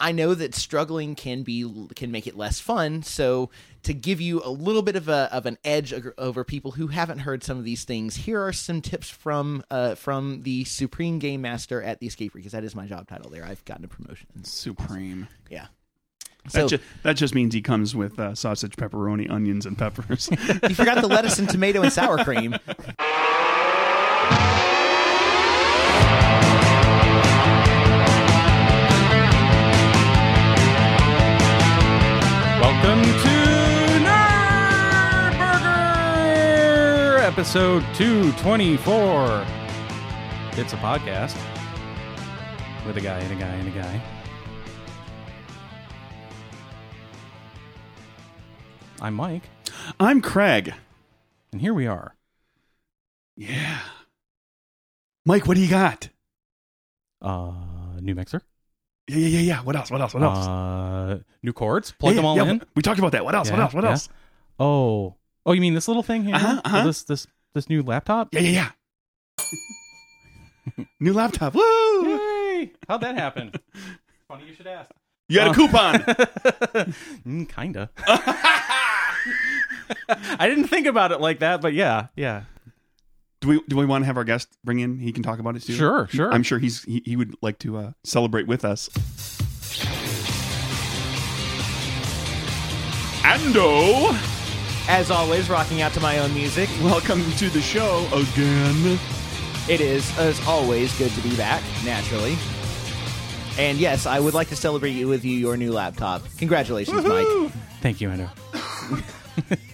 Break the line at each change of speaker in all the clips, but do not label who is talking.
I know that struggling can be can make it less fun. So to give you a little bit of a of an edge over people who haven't heard some of these things, here are some tips from uh, from the supreme game master at the Escape Room because that is my job title. There, I've gotten a promotion.
Supreme.
Yeah.
That,
So
ju- that just means he comes with uh, sausage, pepperoni, onions, and peppers.
you forgot the lettuce and tomato and sour cream.
episode 224. It's a podcast with a guy and a guy and a guy. I'm Mike,
I'm Craig.
and here we are.
Yeah. Mike, what do you got?
Uh, new mixer,
Yeah, yeah, yeah, yeah. What else? What else? What else?
uh, new cords, plug
Yeah,
them all
yeah,
in.
We talked about that. What else? what else? What else?
Oh, oh, you mean this little thing here?
Uh-huh, uh-huh.
This this this new laptop?
Yeah, yeah, yeah. New laptop. Woo!
Yay! How'd that happen? Funny you should ask.
You got a
Oh.
coupon.
mm, kinda. I didn't think about it like that, but yeah, yeah.
do we do we want to have our guest bring in? He can talk about it too.
Sure, sure.
I'm sure he's he, he would like to uh, celebrate with us. Ando,
As always, rocking out to my own music.
welcome to the show again.
It is, as always, good to be back, naturally. And yes, I would like to celebrate you with you your new laptop. Congratulations, Mike.
Thank you, Endo.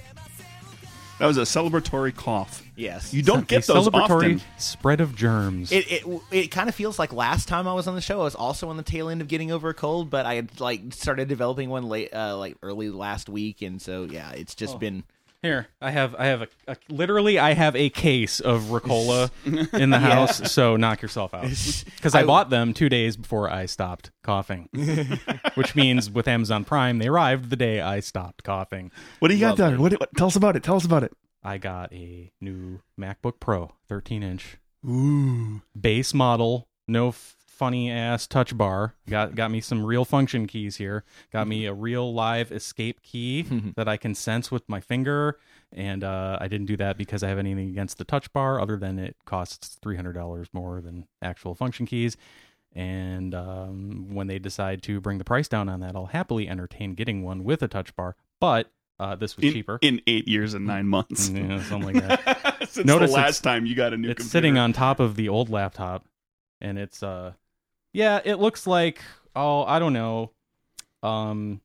That was a celebratory cough.
Yes.
You don't
A
get those
celebratory
often.
spread of germs.
It, it it kind of feels like last time I was on the show, I was also on the tail end of getting over a cold, but I had like started developing one late, uh, like early last week, and so yeah, it's just been
Here, I have, I have a, a literally, I have a case of Ricola in the house. So knock yourself out, because I, bought them two days before I stopped coughing. Which means with Amazon Prime, they arrived the day I stopped coughing.
What do you got there? What, what? Tell us about it. Tell us about it.
I got a new MacBook Pro, 13 inch.
Ooh.
base model, no f- funny ass touch bar. Got got me some real function keys here. Got me a real live escape key that I can sense with my finger. And uh, I didn't do that because I have anything against the touch bar, other than it costs three hundred dollars more than actual function keys. And um, when they decide to bring the price down on that, I'll happily entertain getting one with a touch bar. But uh, this was
In,
cheaper.
in eight years and nine months.
Yeah, something like that.
Since
Notice
the last time you got a new
it's
computer.
sitting on top of the old laptop and it's uh yeah it looks like oh i don't know um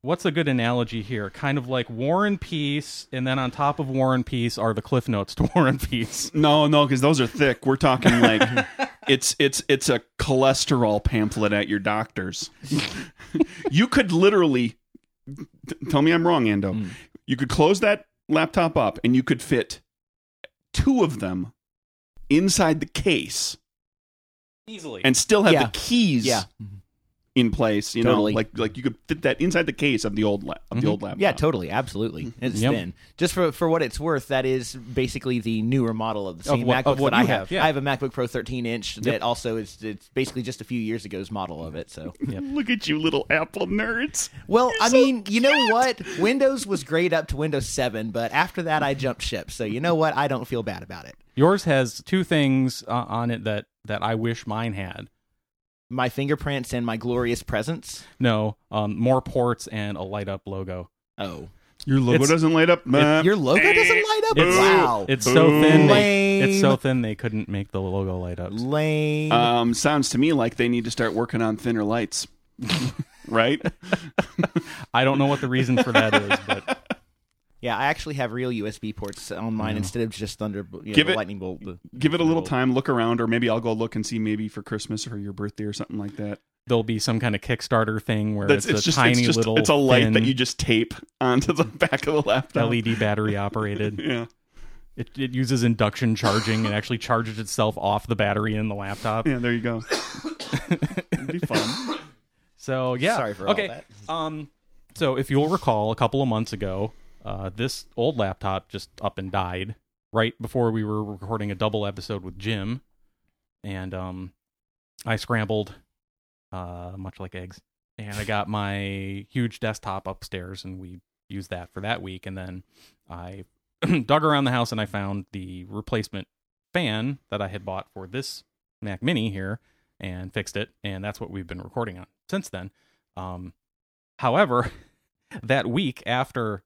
what's a good analogy here kind of like war and peace and then on top of war and peace are the cliff notes to war and peace
No, no, because those are thick. We're talking like it's it's it's a cholesterol pamphlet at your doctor's. you could literally tell me I'm wrong, Ando.
Mm.
You could close that laptop up and you could fit two of them inside the case
easily
and still have
Yeah.
the keys
yeah,
in place. You
Totally.
know, like like you could fit that inside the case of the old la- of the
Mhm.
old laptop.
yeah, totally, absolutely. It's
Yep.
thin. Just for for what it's worth, that is basically the newer model of the
Of
same
what-
MacBook
of what
that I have.
have, yeah.
I have a MacBook Pro 13 inch that also is it's basically just a few years ago's model of it. So.
Look at you, little Apple nerds.
Well, I mean, you know what? Windows was great up to Windows 7, but after that, I jumped ship. So you know what? I don't feel bad about it.
yours has two things uh, on it that that i wish mine had
My fingerprints and my glorious presence.
no um more ports and a light up logo
Oh,
Your logo
It's-
doesn't light up.
Your logo doesn't light up.
It's-
wow,
it's so thin they, it's so thin they couldn't make the logo light up
lame.
Um, sounds to me like they need to start working on thinner lights. right?
I don't know what the reason for that is, but
yeah, I actually have real USB ports on mine
Yeah.
instead of just thunder, you know,
Give
the
it-
lightning bolt. the-
Give it a little
bolt.
time, look around, or maybe I'll go look and see maybe for Christmas or your birthday or something like that.
there'll be some kind of Kickstarter thing where
That's
it's,
it's
a
just
tiny
it's just
little
it's a light
thin
that you just tape onto the back of the laptop.
LED battery operated.
Yeah.
It, it uses induction charging and actually charges itself off the battery in the laptop.
Yeah, there you go. It'd be fun.
So yeah.
Sorry for all
okay.
that.
Um. So if you'll recall, a couple of months ago, uh, this old laptop just up and died right before we were recording a double episode with Jim, and um, I scrambled, uh, much like eggs, and I got my huge desktop upstairs, and we used that for that week. And then I dug around the house and I found the replacement fan that I had bought for this Mac Mini here and fixed it, and that's what we've been recording on since then. Um, however, that week after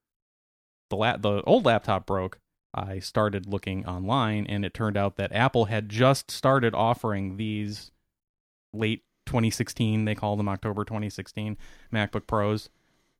the la- the old laptop broke, I started looking online, and it turned out that Apple had just started offering these late 2016, they call them October 2016 MacBook Pros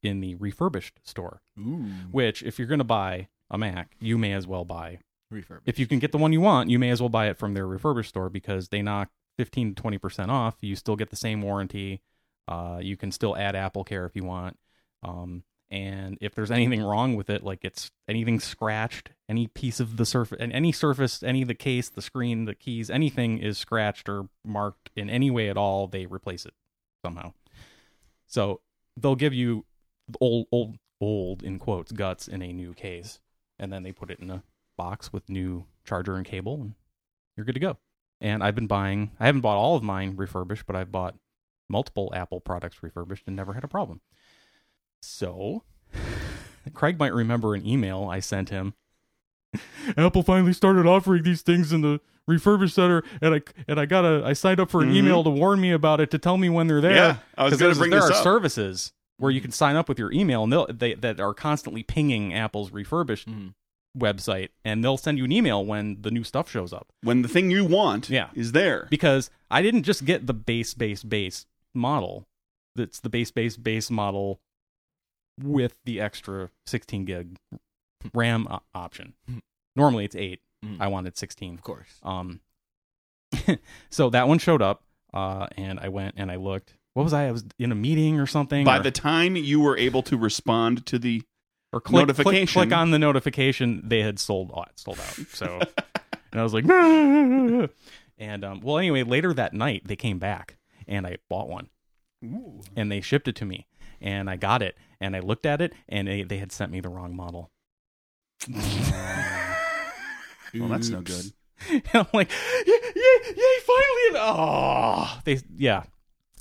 in the refurbished store.
Ooh.
Which, if you're going to buy a Mac, you may as well buy.
Refurb.
If you can get the one you want, you may as well buy it from their refurbished store because they knock 15 to 20% off. You still get the same warranty. Uh, you can still add Apple Care if you want. Um, and if there's anything wrong with it, like it's anything scratched, any piece of the surface, and any surface, any of the case, the screen, the keys, anything is scratched or marked in any way at all, they replace it somehow. So they'll give you old, old, old in quotes guts in a new case, and then they put it in a box with new charger and cable, and you're good to go. And I've been buying. I haven't bought all of mine refurbished, but I've bought multiple Apple products refurbished and never had a problem. So, Craig might remember an email I sent him. Apple finally started offering these things in the refurbished center, and I and I got a I signed up for an
Mhm.
email to warn me about it to tell me when they're there.
Yeah, I was going to bring
there
this
are
up.
services where you can sign up with your email, and they'll they that are constantly pinging Apple's refurbished
Mhm.
website, and they'll send you an email when the new stuff shows up.
when the thing you want
Yeah.
is there.
Because I didn't just get the base base base model. That's the base base base model with the extra 16 gig RAM o- option.
Mhm.
Normally it's 8.
Mhm.
I wanted 16.
Of course.
Um, so that one showed up, uh, and I went and I looked. What was I? I was in a meeting or something.
By
or,
the time you were able to respond to the
or click,
notification.
Click, click on the notification. They had sold out, sold out. So, and I was like, and um, well, anyway, later that night they came back and I bought one and they shipped it to me and I got it and I looked at it and they, they had sent me the wrong model.
well, that's no good.
And I'm like, yay, yay, yay finally! Oh, they yeah,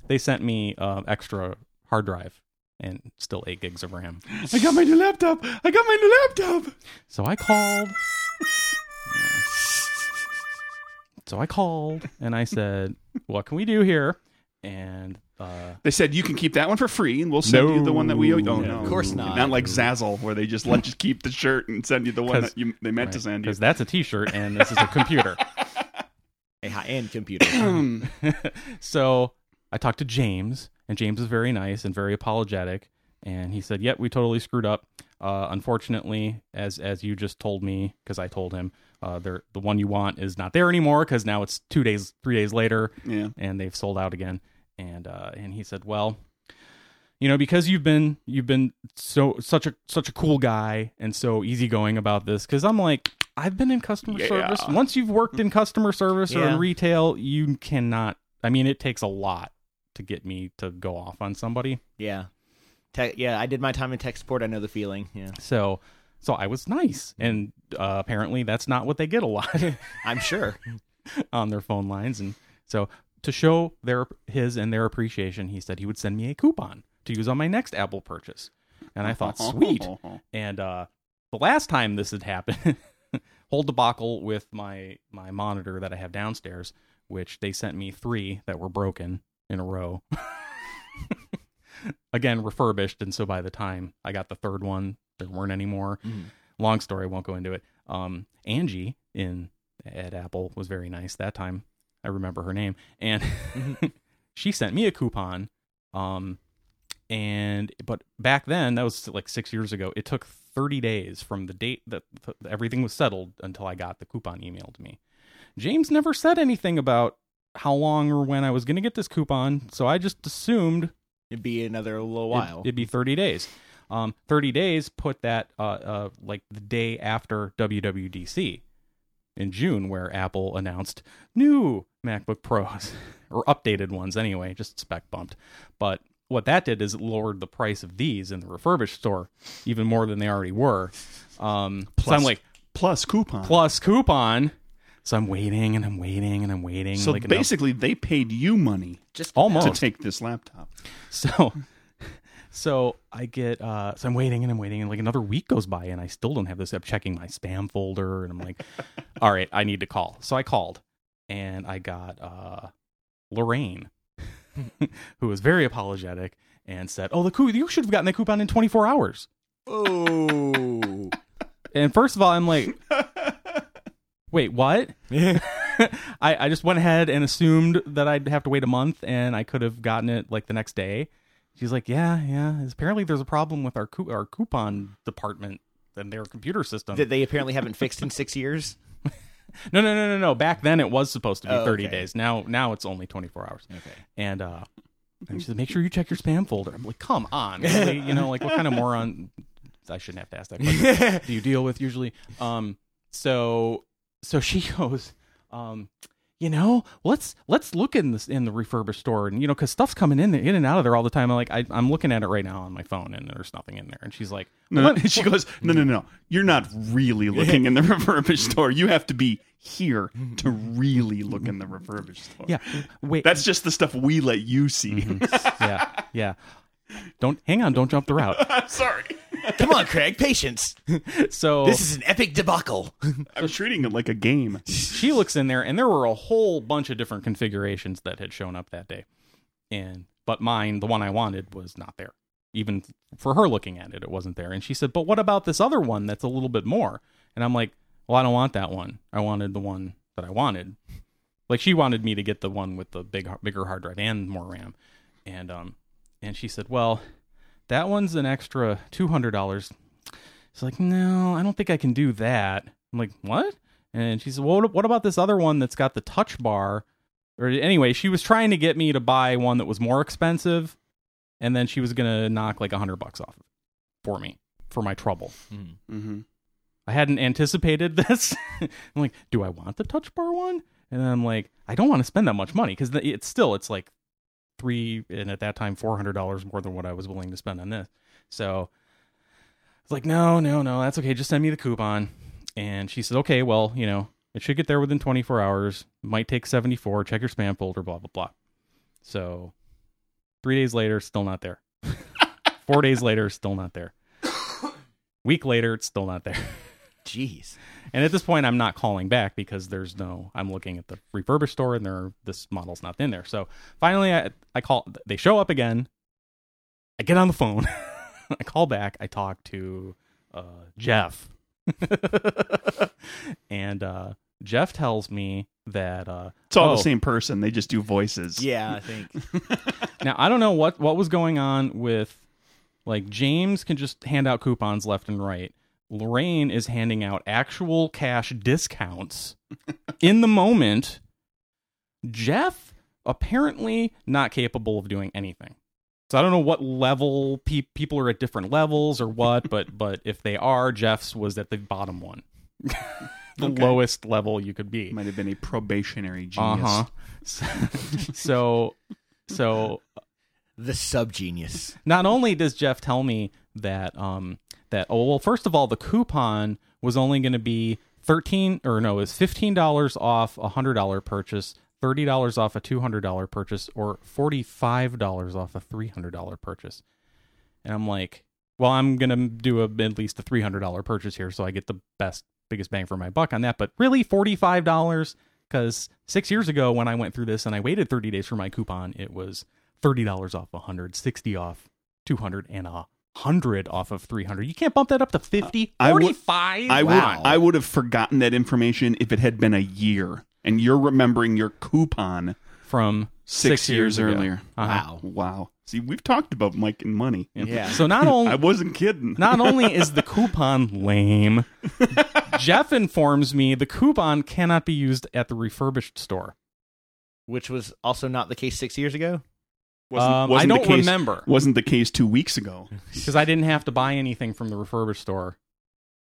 they sent me um, extra hard drive and still eight gigs of RAM.
I got my new laptop. I got my new laptop.
So I called. So I called and I said, "What can we do here?" And uh,
They said you can keep that one for free, and we'll send you the one that we. Oh
No.
no,
Of course not.
Not like Zazzle, where they just let you keep the shirt and send you the one that you, they meant to send you.
because that's a T-shirt and this is a computer.
A high-end computer.
so I talked to James, and James was very nice and very apologetic. And he said, "Yep, we totally screwed up. Uh, unfortunately, as as you just told me, because I told him, uh, the one you want is not there anymore because now it's two days, three days later,
yeah.
and they've sold out again." And uh, and he said, "Well, you know, because you've been you've been so such a such a cool guy and so easygoing about this, because I'm like." I've been in customer
Yeah.
service. Once you've worked in customer service or
Yeah.
in retail, you cannot. I mean, it takes a lot to get me to go off on somebody.
yeah. Te- yeah, I did my time in tech support. I know the feeling. Yeah.
So, so I was nice, and uh, apparently that's not what they get a lot
I'm sure.
on their phone lines. And so, to show their his and their appreciation, he said he would send me a coupon to use on my next Apple purchase. And I thought, sweet. And uh, the last time this had happened, whole debacle with my my monitor that I have downstairs, which they sent me three that were broken in a row. Again, refurbished, and so by the time I got the third one, there weren't any more.
Mhm.
Long story, won't go into it. Um, Angie in at Apple was very nice that time. I remember her name, and she sent me a coupon. Um, and but back then that was like six years ago it took 30 days from the date that th- everything was settled until i got the coupon emailed to me james never said anything about how long or when i was going to get this coupon so i just assumed
It'd be another little
it-
while.
it'd be 30 days um, 30 days put that uh, uh, like the day after wwdc in june where apple announced new macbook pros or updated ones anyway just spec bumped but what that did is it lowered the price of these in the refurbished store even more than they already were um, so i'm
Plus
like
Plus coupon.
plus coupon So I'm waiting and I'm waiting and I'm waiting.
So
like enough-
basically, they paid you money
Just
Almost.
to take this laptop.
So, so I get, uh, so I'm waiting and I'm waiting, and like another week goes by, and I still don't have this. I'm checking my spam folder, and I'm like, all right, I need to call. So I called, and I got uh, Lorraine, who was very apologetic and said, "Oh, the coup, you should have gotten the coupon in 24 hours."
Oh.
And first of all, I'm like, wait, what? I, I just went ahead and assumed that I'd have to wait a month and I could have gotten it like the next day. She's like, yeah, yeah. Apparently, there's a problem with our coup- our coupon department and their computer system.
that they apparently haven't fixed in six years.
no, no, no, no, no. Back then, it was supposed to be
Oh,
30
okay.
days. Now, now it's only 24 hours.
Okay.
And uh, and she said, make sure you check your spam folder. I'm like, come on, really? you know, like what kind of moron? I shouldn't have to ask that question. do you deal with usually? Um, so so she goes, um, you know, let's let's look in this in the refurbished store, and you know, because stuff's coming in in and out of there all the time. I'm like, I, I'm looking at it right now on my phone, and there's nothing in there. And she's like,
No, no, she goes, no, no, no. You're not really looking in the refurbished store. You have to be here to really look in the refurbished store.
yeah, wait,
That's just the stuff we let you see.
Mm-hmm. yeah, yeah. Don't hang on, don't jump the route.
I'm sorry.
Come on, Craig, patience.
So
This is an epic debacle.
I'm treating it like a game.
she looks in there and there were a whole bunch of different configurations that had shown up that day. And but mine the one i wanted was not there. Even for her looking at it it wasn't there. And she said but what about this other one that's a little bit more? And i'm like well i don't want that one. I wanted the one that i wanted. Like she wanted me to get the one with the big bigger hard drive and more ram. And um and she said well that one's an extra $200 it's like no i don't think i can do that i'm like what and she said, well, what, what about this other one that's got the touch bar? Or anyway, she was trying to get me to buy one that was more expensive, and then she was gonna knock like a hundred bucks off of it for me for my trouble.
Mm-hmm.
I hadn't anticipated this. I'm like, do I want the touch bar one? And I'm like, I don't want to spend that much money because it's still it's like three and at that time four hundred dollars more than what I was willing to spend on this. So it's like, no, no, no, that's okay. Just send me the coupon. And she said, okay, well, you know, it should get there within 24 hours. Might take 74. Check your spam folder. Blah blah blah. So three days later, still not there. Four days later, still not there. Week later, it's still not there.
Jeez.
And at this point, I'm not calling back because there's no. I'm looking at the refurbished store, and there this model's not in there. So finally, I I call. They show up again. I get on the phone. I call back. I talk to uh, Jeff, and uh, Jeff tells me that uh,
It's all
oh,
the same person. They just do voices.
Yeah, I think.
Now I don't know what what was going on with like James can just hand out coupons left and right. Lorraine is handing out actual cash discounts in the moment. Jeff apparently not capable of doing anything. So I don't know what level pe- people are at different levels or what, but but if they are, Jeff's was at the bottom one, the
Okay.
lowest level you could be.
Might have been a probationary genius.
Uh-huh. so so
The sub genius.
not only does Jeff tell me that um that oh well first of all the coupon was only going to be 13 or no it was $15 off a $100 purchase $30 off a $200 purchase or $45 off a $300 purchase. And I'm like well I'm going to do a, at least a $300 purchase here so I get the best biggest bang for my buck on that. But really $45 because six years ago when I went through this and I waited 30 days for my coupon, it was thirty dollars off a hundred, sixty off two hundred, and a hundred off of three hundred. You can't bump that up to fifty.
I would-
Forty-five.
I
Wow.
I would have forgotten that information if it had been a year and you're remembering your coupon
from
six,
six,
years,
ago.
earlier.
Uh-huh.
Wow.
Wow. See, we've talked about Mike and money.
Yeah.
So not only
I wasn't kidding.
Not only is the coupon lame, Jeff informs me the coupon cannot be used at the refurbished store.
Which was also not the case six years ago.
Wasn't,
Um, I
wasn't
don't
the case,
remember
Wasn't the case two weeks ago.
because I didn't have to buy anything from the refurbished store.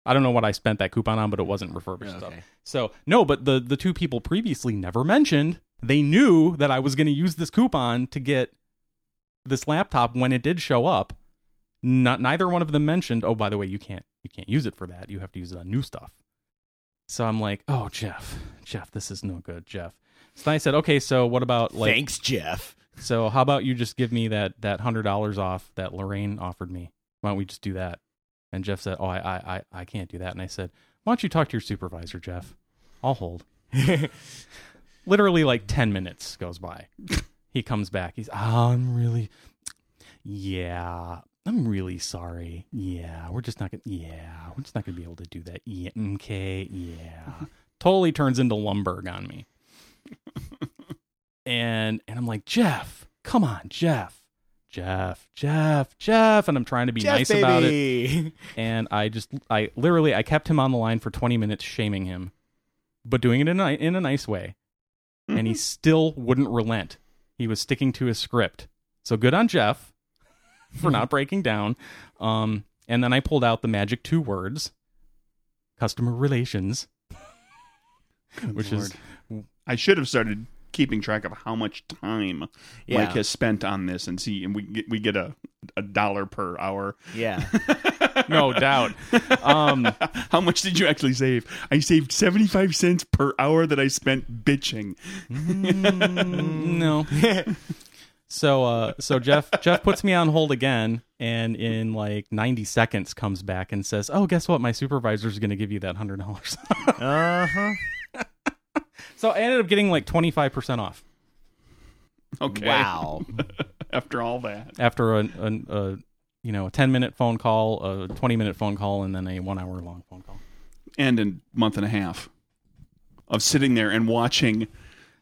I don't know what I spent that coupon on, but it wasn't refurbished stuff. So no, but the the two people previously never mentioned they knew that I was going to use this coupon to get this laptop when it did show up. Not neither one of them mentioned. Oh, by the way, you can't you can't use it for that. You have to use it on new stuff. So I'm like, oh, Jeff, Jeff, this is no good, Jeff. So then I said, okay, so what about like,
Thanks, Jeff.
So how about you just give me that that hundred dollars off that Lorraine offered me? Why don't we just do that? And Jeff said, oh, I I I, I can't do that. And I said, why don't you talk to your supervisor, Jeff? I'll hold. Literally, like ten minutes goes by. he comes back. He's, oh, I'm really, yeah, I'm really sorry. Yeah, we're just not gonna. Yeah, we're just not gonna be able to do that. Yeah, okay, yeah. totally turns into Lumbergh on me. And and I'm like, Jeff, come on, Jeff, Jeff, Jeff, Jeff, and I'm trying to be
Jeff,
nice about it. And I just, I literally, I kept him on the line for 20 minutes, shaming him, but doing it in a, in a nice way. And he still wouldn't relent. He was sticking to his script. So good on Jeff for not breaking down. Um, and then I pulled out the magic two words, customer relations, which is
I should have started keeping track of how much time
Yeah.
Mike has spent on this and see and we get we get a a dollar per hour.
Yeah.
no doubt. Um,
How much did you actually save? I saved 75 cents per hour that I spent bitching.
no. so uh so Jeff Jeff puts me on hold again and in like 90 seconds comes back and says, "Oh, guess what? My supervisor's going to give you that $100."
Uh huh.
So I ended up getting like 25% off
Okay.
Wow.
After all that.
after a, a, a you know, a 10-minute phone call, a 20-minute phone call and then a 1-hour long phone call.
And a month and a half of sitting there and watching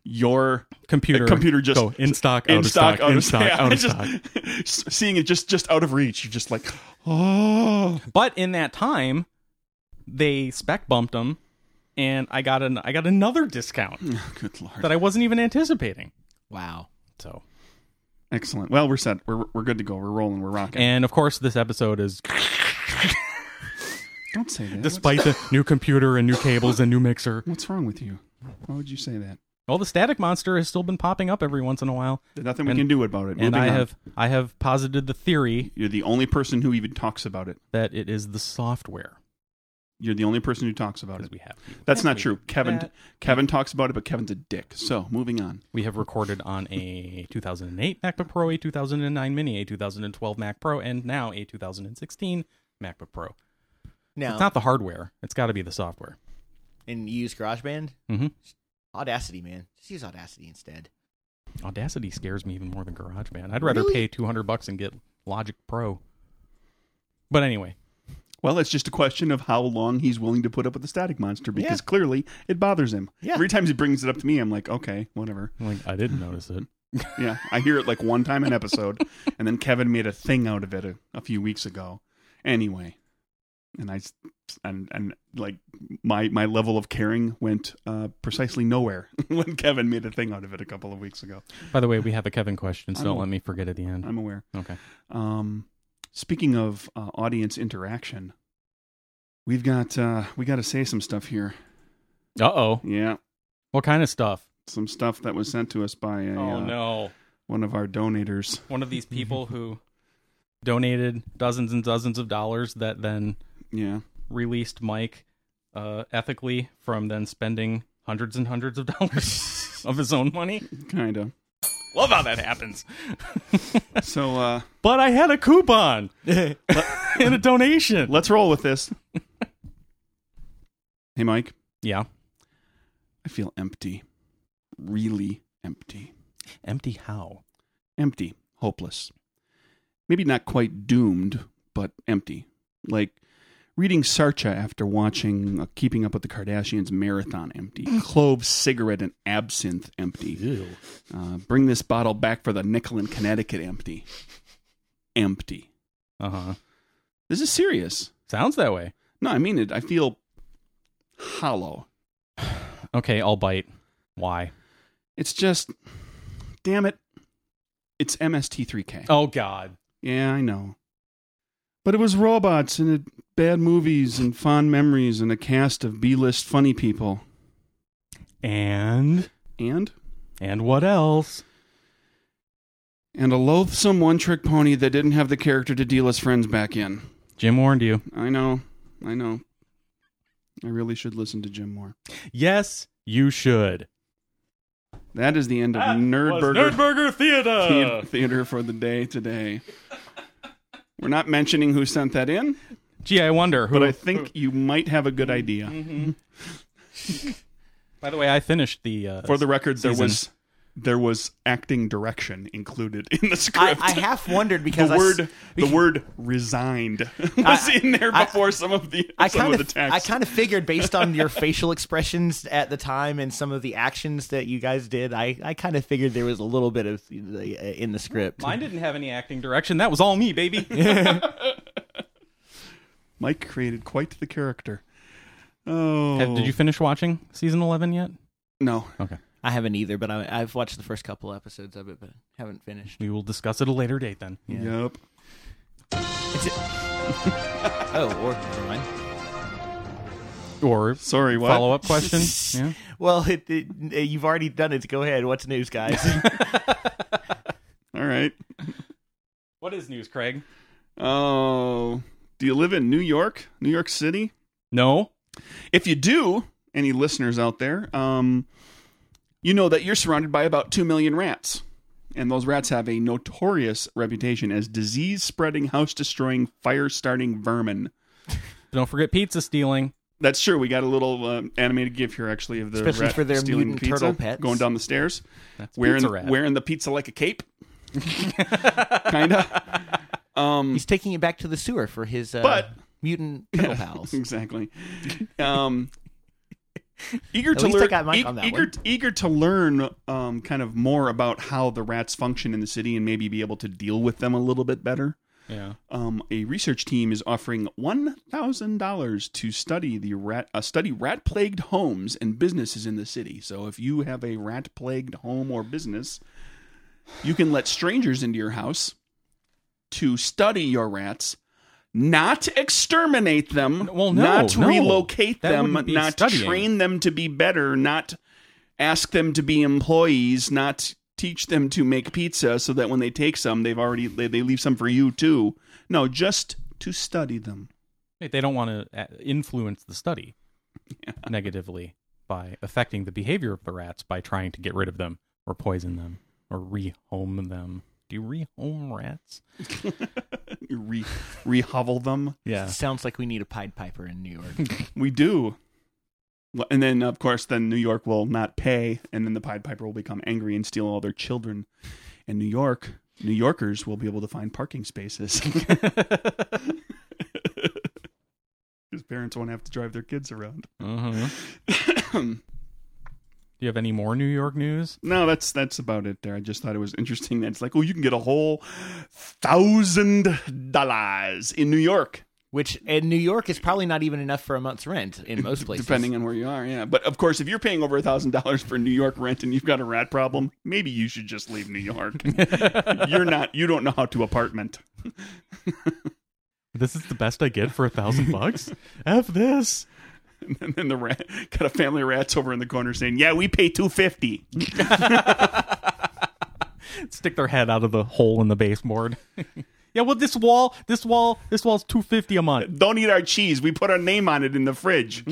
your uh,
Computer
computer just
go in stock,
in
out of
stock,
stock,
out
in
of
stock,
yeah,
out of
just-
stock.
Seeing it just just out of reach, you're just like, oh,
But in that time, they spec bumped them and I got an I got another discount oh,
good lord,
that I wasn't even anticipating.
wow.
So,
excellent. Well, we're set. We're we're good to go. We're rolling. We're rocking.
and of course, this episode is
Don't say that.
despite the new computer and new cables and new mixer.
What's wrong with you? Why would you say that?
Well, the static monster has still been popping up every once in a while,
There's nothing we
And-
can do about it.
and
Moving
I
on.
have I have posited the theory
You're the only person who even talks about it.
that it is the software
You're the only person who talks about it.
we have
That's not true. Kevin
that-
Kevin talks about it, but Kevin's a dick. So moving on.
we have recorded on a 2008 MacBook Pro, a 2009 Mini, a 2012 Mac Pro, and now a 2016 MacBook Pro.
Now,
It's not the hardware; it's got to be the software.
and you use GarageBand?
Mhm.
Audacity, man. Just use Audacity instead.
Audacity scares me even more than GarageBand. I'd rather
Really?
pay 200 bucks and get Logic Pro. But anyway,
Well, it's just a question of how long he's willing to put up with the static monster because
Yeah.
clearly it bothers him.
Yeah.
Every time he brings it up to me, I'm like, okay, whatever.
I'm like I didn't notice it.
Yeah, I hear it like one time an episode, and then Kevin made a thing out of it a, a few weeks ago. Anyway, and I and and like my my level of caring went uh, precisely nowhere when Kevin made a thing out of it a couple of weeks ago.
By the way, we have a Kevin question, so
I
don't
know.
let me forget at the end.
I'm aware.
Okay.
Um, speaking of uh, audience interaction, we've got uh, we got to say some stuff here.
Uh oh.
Yeah,
What kind of stuff?
some stuff that was sent to us by a,
Oh
uh,
no.
one of our donators.
One of these people who donated dozens and dozens of dollars that then
Yeah,
released Mike uh, ethically from then spending hundreds and hundreds of dollars of his own money.
kind of.
Love how that happens.
So uh,
But I had a coupon and a donation.
let's roll with this. hey, Mike.
Yeah.
I feel empty. Really empty.
Empty how?
Empty. Hopeless. Maybe not quite doomed, but empty. Like reading Sartre after watching uh, Keeping Up with the Kardashians marathon empty. Cloves, cigarette, and absinthe empty.
Ew.
Uh, bring this bottle back for the nickel in Connecticut empty. Empty.
Uh huh.
This is serious.
Sounds that way.
No, I mean it. I feel hollow.
Okay, I'll bite. Why?
It's just, damn it. It's MST3K.
Oh God.
Yeah, I know. But it was robots and it, bad movies and fond memories and a cast of B-list funny people.
And
And
and what else?
and a loathsome one-trick pony that didn't have the character to deal his friends back in.
Jim warned you.
I know. I know. I really should listen to Jim more.
Yes, you should.
That is the end of Nerdburger
Nerdburger Theater.
Theater for the day today. We're not mentioning who sent that in,
Gee, I wonder who.
but I think you might have a good idea.
By the way, I finished the. Uh,
For the record, there was there was acting direction included in the
I,
script.
I half wondered
the
because I s-
word the word resigned was in there
I-
before some of the
I
some
kind
of
of,
the text.
I kind of figured based on your facial expressions at the time and some of the actions that you guys did, I, I kind of figured there was a little bit of uh, in the script.
Mine didn't have any acting direction. That was all me, baby.
Mike created quite the character. Oh,
Have- Did you finish watching season eleven yet?
No,
Okay,
I haven't either, but I, I've watched the first couple episodes of it, but haven't finished.
we will discuss it a later date then.
Yep.
It's a- oh, or never mind.
Or
Sorry, what?
follow up question. yeah.
Well, it, it, you've already done it. Go ahead. What's news, guys?
All right.
What is news, Craig?
Oh, do you live in New York, New York City?
No.
If you do, any listeners out there, um, you know that you're surrounded by about 2 million rats. And those rats have a notorious reputation as disease spreading, house destroying, fire starting vermin.
Don't forget pizza stealing.
That's true. We got a little uh, animated gif here, actually, of the
Especially
rat
for their
stealing
mutant
pizza,
turtle pets.
going down the stairs,
That's
wearing
pizza rat.
wearing the pizza like a cape, kind of. Um,
He's taking it back to the sewer for his uh,
But-
mutant turtle pals.
exactly. Um, eager
At
to
least I
learn,
got Mike
e-
on that
eager,
one.
eager to learn, um, kind of more about how the rats function in the city and maybe be able to deal with them a little bit better.
yeah.
Um, a research team is offering one thousand dollars to study the rat, uh, study rat plagued homes and businesses in the city. So if you have a rat plagued home or business, you can let strangers into your house to study your rats. Not exterminate them.
Well, no,
not
no.
relocate
That
them.
wouldn't studying.
train them to be better. Not ask them to be employees. Not teach them to make pizza so that when they take some, they've already they, they leave some for you too. No, just to study them.
They don't want to uh, influence the study negatively by affecting the behavior of the rats by trying to get rid of them or poison them or rehome them. Do you rehome rats?
Re rehovel them.
Yeah.
Sounds like we need a Pied Piper in New York.
We do. And then, of course, then New York will not pay, and then the Pied Piper will become angry and steal all their children. And New York, New Yorkers will be able to find parking spaces. His parents won't have to drive their kids around.
Uh-huh. Do you have any more New York news?
no, that's that's about it. There, I just thought it was interesting. That it's like, oh, you can get a whole thousand dollars in New York,
Which in New York is probably not even enough for a month's rent in most places.
depending on where you are. Yeah, but of course, if you're paying over a thousand dollars for New York rent and you've got a rat problem, maybe you should just leave New York. you're not. You don't know how to apartment.
This is the best I get for a thousand bucks? F this.
And then the rat got a family of rats over in the corner saying, "Yeah, we pay two fifty.
Stick their head out of the hole in the baseboard. yeah, well this wall, this wall, this wall's two fifty a month.
Don't eat our cheese. We put our name on it in the fridge."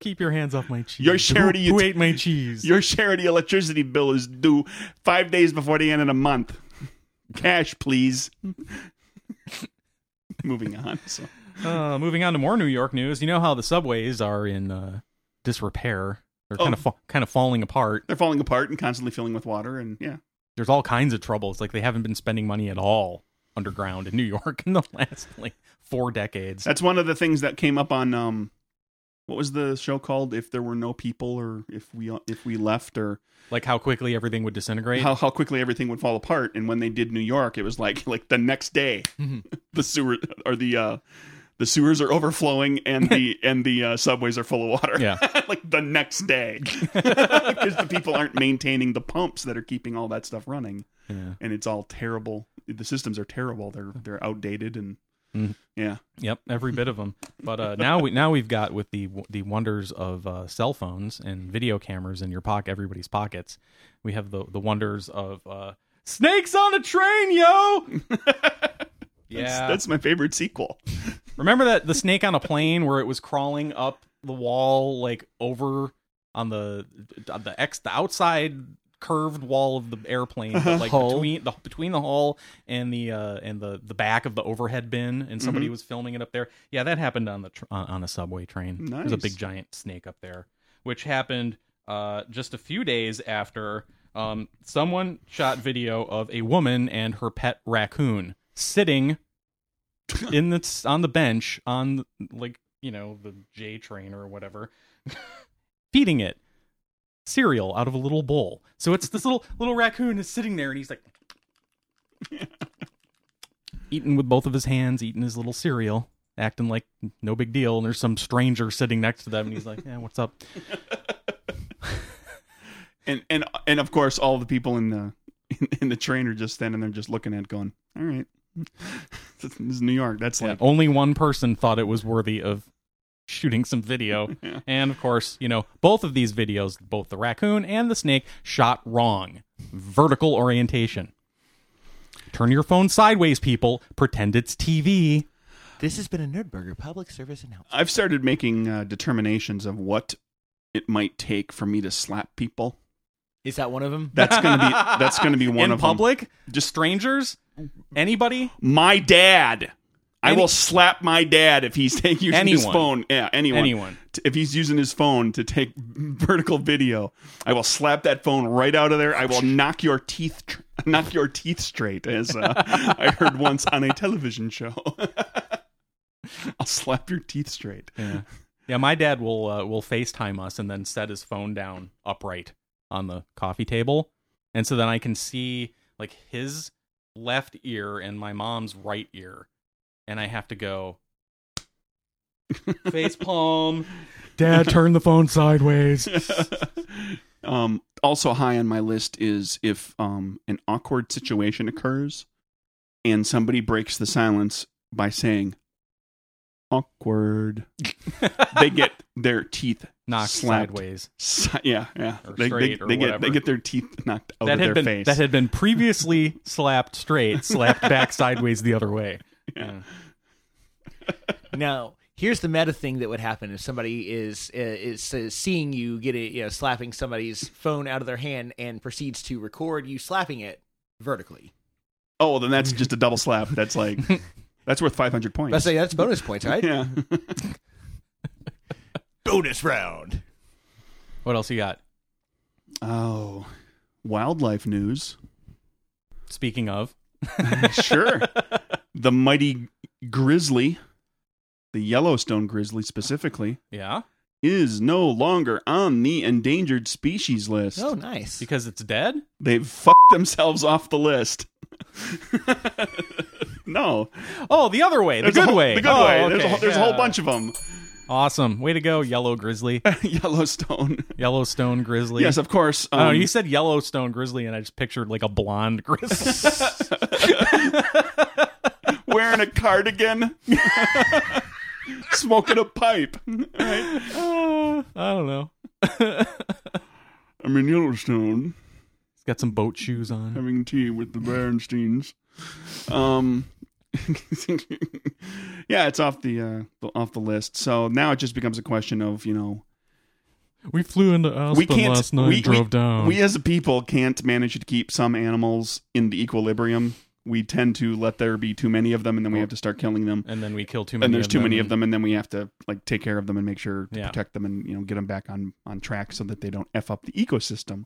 Keep your hands off my cheese.
Your charity
Who, who ate my cheese?
Your charity electricity bill is due five days before the end of the month. Cash, please. Moving on. So
Uh, moving on to more New York news. You know how the subways are in uh, disrepair. They're kind
Oh.
of fa- kind of falling apart.
they're falling apart and constantly filling with water, and yeah,
There's all kinds of trouble. It's like they haven't been spending money at all underground in New York in the last like four decades.
that's one of the things that came up on um, what was the show called? If there were no people, or if we if we left, or
like how quickly everything would disintegrate.
how how quickly everything would fall apart. And when they did New York, it was like like the next day, the sewer or the uh, the sewers are overflowing and the and the uh, subways are full of water.
Yeah.
like the next day, because the people aren't maintaining the pumps that are keeping all that stuff running,
yeah.
and it's all terrible. The systems are terrible. They're they're outdated and
Mhm.
yeah.
Yep, every bit of them. But uh, now we now we've got with the the wonders of uh, cell phones and video cameras in your pocket, everybody's pockets. We have the the wonders of uh, snakes on a train, yo. Yeah.
that's my favorite sequel.
Remember that the snake on a plane where it was crawling up the wall like over on the on the x the outside curved wall of the airplane but like
Hull.
between the between the hull and the uh and the the back of the overhead bin and somebody was filming it up there yeah that happened on the tr- on on a subway train there's a
Nice.
big giant snake up there which happened uh just a few days after um someone shot video of a woman and her pet raccoon sitting in the on the bench on like you know the J train or whatever, feeding it cereal out of a little bowl. So it's this little little raccoon is sitting there and he's like eating with both of his hands, eating his little cereal, acting like no big deal. And there's some stranger sitting next to them and he's like, "Yeah, what's up?"
And and and of course, all the people in the in, in the train are just standing there, just looking at, it going, "All right, this is New York." That's
Yeah,
like,
only one person thought it was worthy of shooting some video.
Yeah.
And of course, you know, both of these videos, both the raccoon and the snake, shot wrong. Vertical orientation. Turn your phone sideways, people. Pretend it's TV.
This has been a Nerdburger public service announcement.
I've started making uh, determinations of what it might take for me to slap people.
Is that one of them?
That's gonna be that's gonna be one
In
of them.
public,
Just
strangers, anybody.
my dad. I will slap my dad if he's taking using his phone. Yeah, anyone.
Anyone.
If he's using his phone to take vertical video, I will slap that phone right out of there. I will knock your teeth, knock your teeth straight, as uh, I heard once on a television show. I'll slap your teeth straight.
Yeah. Yeah, my dad will uh, will FaceTime us and then set his phone down upright on the coffee table. And so then I can see like his left ear and my mom's right ear. And I have to go face palm. Dad, turn the phone sideways.
um, also high on my list is if um, an awkward situation occurs and somebody breaks the silence by saying awkward, they get their teeth
Knocked
slapped.
sideways.
Si- yeah, yeah.
Or
they,
straight
they,
or
they get they get their teeth knocked out
that
of
had
their
been
face.
that had been previously slapped straight, slapped back sideways the other way. Yeah.
Now, here's the meta thing that would happen if somebody is uh, is uh, seeing you get it, you know, slapping somebody's phone out of their hand and proceeds to record you slapping it vertically.
oh, well, then that's just a double slap. That's like that's worth five hundred points.
Let's say that's bonus points, right?
yeah.
Bonus round.
What else you got?
oh, wildlife news.
Speaking of,
sure. The mighty grizzly, the Yellowstone grizzly specifically,
yeah,
is no longer on the endangered species list.
Oh, nice.
because it's dead.
They've fucked themselves off the list. no,
Oh, the other way, the good way.
The good
Oh,
way. There's, a,
okay,
whole- there's a whole bunch of them.
Awesome, way to go, Yellow Grizzly,
Yellowstone.
Yellowstone Grizzly.
yes, of course.
Oh,
um,
you said Yellowstone Grizzly, and I just pictured like a blonde grizzly.
Wearing a cardigan, smoking a pipe. Right?
Uh, I don't know.
I'm in Yellowstone.
He's got some boat shoes on.
having tea with the Bernsteins. Um, yeah, it's off the uh, off the list. So now it just becomes a question of you know
We flew into Aspen
we can't
last night,
we,
drove
we,
down.
we as a people can't manage to keep some animals in the equilibrium. We tend to let there be too many of them, and then we have to start killing them.
and then we kill too many.
And there's
of
too
them.
many of them, and then we have to like take care of them and make sure to
Yeah.
protect them, and you know get them back on on track so that they don't f up the ecosystem.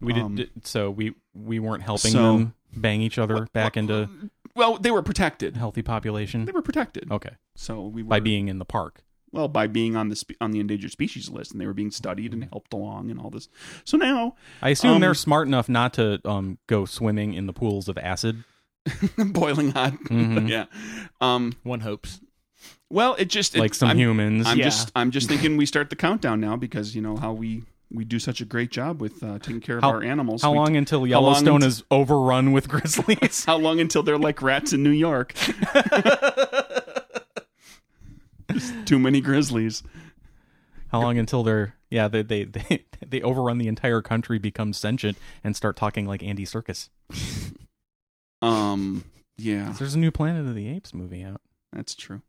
We did,
Um,
did- so we we weren't helping
so-
them bang each other back into
Well, they were protected.
healthy population.
They were protected.
Okay,
So we were,
by being in the park.
well by being on the spe- on the endangered species list and they were being studied and helped along and all this so now
I assume
Um,
they're smart enough not to um go swimming in the pools of acid.
boiling hot
Mhm.
yeah um
One hopes.
well it just it-
like some
I'm,
humans.
I'm
Yeah.
just i'm just thinking we start the countdown now because you know how we we do such a great job with uh, taking care of
How-
our animals
How
We-
long until
how long
Yellowstone
unt-
is overrun with grizzlies?
how long until they're like rats in new york too many grizzlies
How long until they're yeah they they they, they overrun the entire country, become sentient, and start talking like Andy Serkis?
Um yeah,
There's a new Planet of the Apes movie out.
that's true.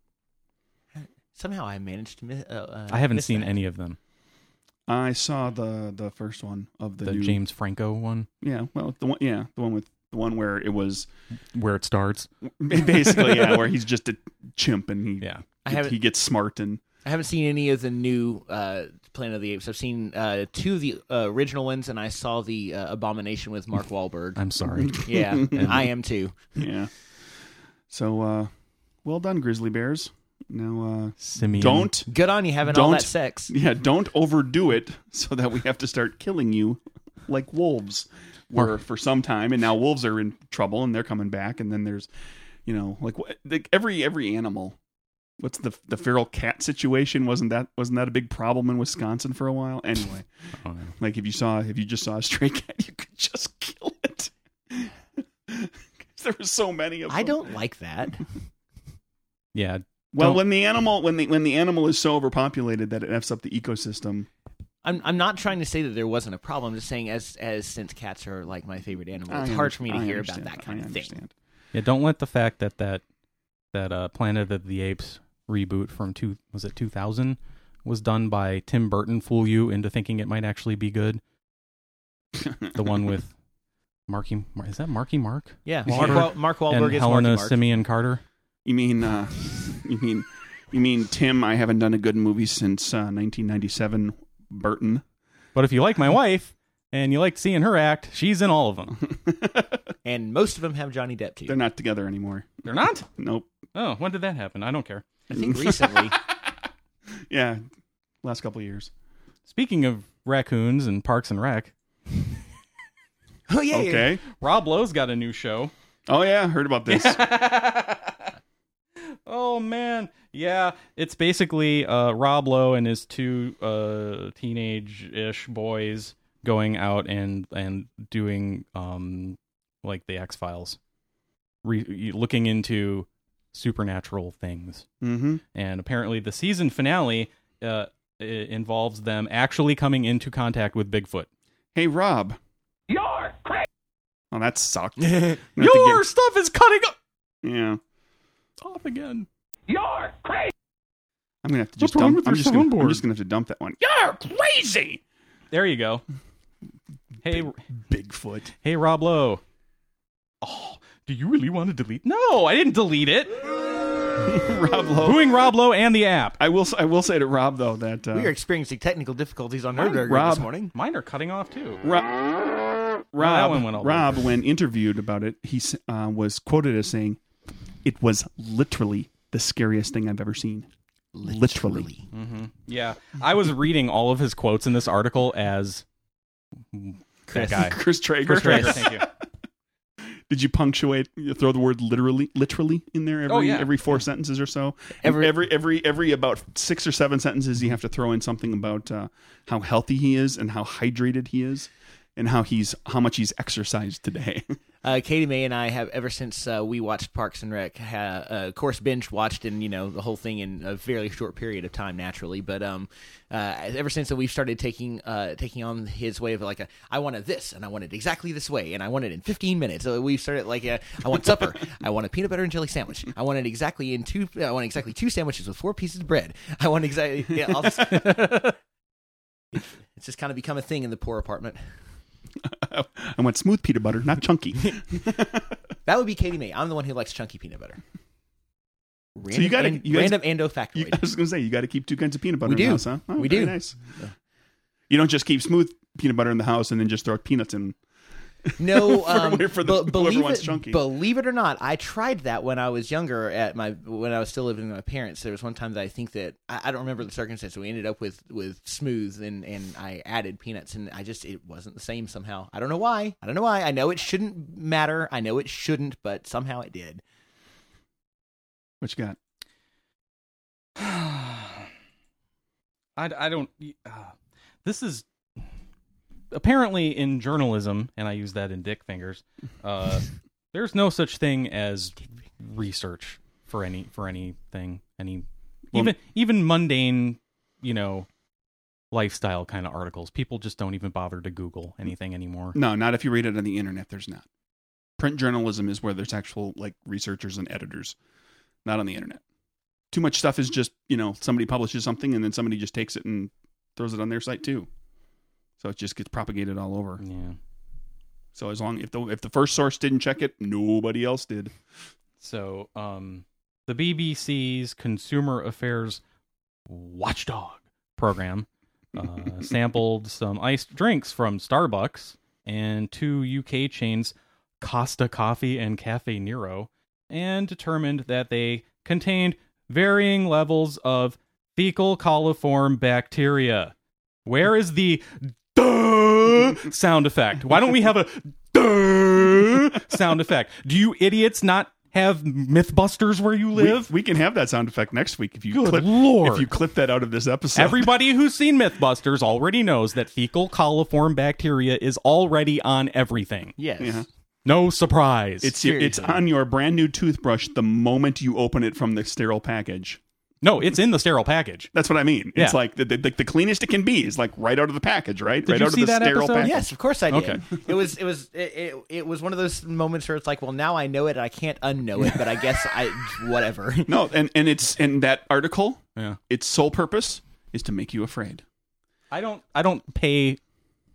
Somehow I managed to miss. Uh, uh,
I haven't
miss
seen
that.
any of them.
I saw the the first one of the,
The,
new,
James Franco one,
Yeah, well, the one, yeah, the one with the one where it was
where it starts.
basically yeah, where he's just a chimp and he
Yeah.
I haven't.
he gets smart and
I haven't seen any of the new uh, Planet of the Apes. I've seen uh, two of the uh, original ones, and I saw the uh, Abomination with Mark Wahlberg.
I'm sorry.
yeah, I am too.
yeah. So uh well done, Grizzly Bears. Now uh
Simeon.
don't
Good on you having all
Don't-
that sex.
yeah, don't overdo it so that we have to start killing you like wolves were for some time and now wolves are in trouble and they're coming back and then there's you know like, wh- like every every animal what's the the feral cat situation wasn't that wasn't that a big problem in Wisconsin for a while anyway
Oh, no.
like if you saw if you just saw a stray cat you could just kill it 'Cause there were so many of them
I don't like that.
Yeah.
well
don't-
when the animal when the when the animal is so overpopulated that it f's up the ecosystem
I'm I'm not trying to say that there wasn't a problem. I'm just saying as as since cats are like my favorite animal, it's
I
hard for me to
I
hear about that kind
I
of thing.
Yeah. Don't let the fact that that that uh, Planet of the Apes reboot from two was it 2000 was done by Tim Burton fool you into thinking it might actually be good. The one with Marky Mar- is that Marky Mark
Yeah,
Wahlberg.
Mark, Wal- Mark Wahlberg
and
is
Helena
Marky Mark.
Simeon Carter.
You mean uh you mean you mean Tim I haven't done a good movie since uh, 1997 Burton.
But if you like my wife and you like seeing her act, she's in all of them.
and most of them have Johnny Depp too.
They're not together anymore.
They're not.
Nope.
Oh, when did that happen? I don't care.
I think recently.
Yeah. Last couple of years.
Speaking of raccoons and Parks and Rec,
oh yeah, yeah.
Okay.
Rob Lowe's got a new show.
Oh yeah, heard about this.
oh man, yeah, it's basically uh, Rob Lowe and his two uh, teenage-ish boys going out and and doing um like the X Files, Re- looking into supernatural things.
mm-hmm.
and apparently the season finale uh, involves them actually coming into contact with Bigfoot.
Hey Rob. You're crazy. Oh, that sucked. I'm gonna have to
Your stuff is cutting up
yeah.
off again. You're crazy.
I'm gonna have to just
What's
dump. I'm just, gonna, I'm just gonna have to dump that one. You're crazy,
There you go. Hey,
Bigfoot.
hey, Rob Lowe. Oh, do you really want to delete? No, I didn't delete it.
Rob Lowe.
Booing Rob Lowe and the app.
I will. I will say to Rob though that uh,
We are experiencing technical difficulties on
Rob-
Nerd Burger
Rob-
this morning.
Mine are cutting off too.
Rob,
that one went all
Rob, when interviewed about it, he s- uh, was quoted as saying, "It was literally the scariest thing I've ever seen." Literally.
hmm Yeah, I was reading all of his quotes in this article as
Chris.
that guy.
Chris Traeger.
Chris Traeger, thank you.
Did you punctuate? You throw the word literally, literally in there every
Oh, yeah.
every four sentences or so.
Every-
Every every every about six or seven sentences, you have to throw in something about uh, how healthy he is and how hydrated he is, and how he's how much he's exercised today.
Uh, Katie May and I have ever since uh, we watched Parks and Rec, ha, uh, of course, binge watched and you know the whole thing in a fairly short period of time, naturally. But um, uh, ever since that we've started taking uh, taking on his way of like a, I wanted this and I wanted exactly this way and I want it in 15 minutes. So we've started like a, I want supper. I want a peanut butter and jelly sandwich. I want it exactly in two. I want exactly two sandwiches with four pieces of bread. I want exactly. Yeah, I'll just, it's just kind of become a thing in the poor apartment.
I want smooth peanut butter, not chunky.
That would be Katie May. I'm the one who likes chunky peanut butter. Random,
So you you guys-
random endo
You. I was going to say you got to keep two kinds of peanut butter
We
in the
do.
house, huh? Oh,
We do.
Nice. You don't just keep smooth peanut butter in the house and then just throw peanuts in.
No, um,
for the-
be- believe it, believe it or not, I tried that when I was younger. At my when I was still living with my parents, there was one time that I think that I, I don't remember the circumstance. We ended up with with smooth, and and I added peanuts, and I just it wasn't the same somehow. I don't know why. I don't know why. I know it shouldn't matter. I know it shouldn't, but somehow it did.
What you got?
I, I don't. Uh, this is apparently in journalism, and I use that in dick fingers. Uh, there's no such thing as research for any for anything, any
Well-
even even mundane, you know, lifestyle kind of articles. People just don't even bother to Google anything anymore.
No, not if you read it on the internet. There's not. Print journalism is where there's actual like researchers and editors, not on the internet. Too much stuff is just you know somebody publishes something and then somebody just takes it and throws it on their site too. So it just gets propagated all over.
Yeah.
So as long if the if the first source didn't check it, nobody else did.
So, um, the BBC's Consumer Affairs Watchdog program uh, sampled some iced drinks from Starbucks and two UK chains, Costa Coffee and Caffè Nero, and determined that they contained varying levels of fecal coliform bacteria. Where is the sound effect? Why don't we have a sound effect? Do you idiots not have Mythbusters where you live?
we can have that sound effect next week if you
Good
clip
lord.
if you clip that out of this episode.
Everybody who's seen Mythbusters already knows that fecal coliform bacteria is already on everything.
Yes.
Yeah.
No surprise.
It's your, it's on your brand new toothbrush the moment you open it from the sterile package.
No, it's in the sterile package.
That's what I mean.
Yeah.
It's like the, the, the cleanest it can be is like right out of the package, right?
Did
right
you
out
see
of the
that
sterile
episode?
package.
Yes, of course I did.
Okay.
it was it was it, it, it was one of those moments where it's like, well, now I know it, and I can't unknow it, but I guess I whatever.
No, and and it's and that article,
Yeah.
its sole purpose is to make you afraid.
I don't I don't pay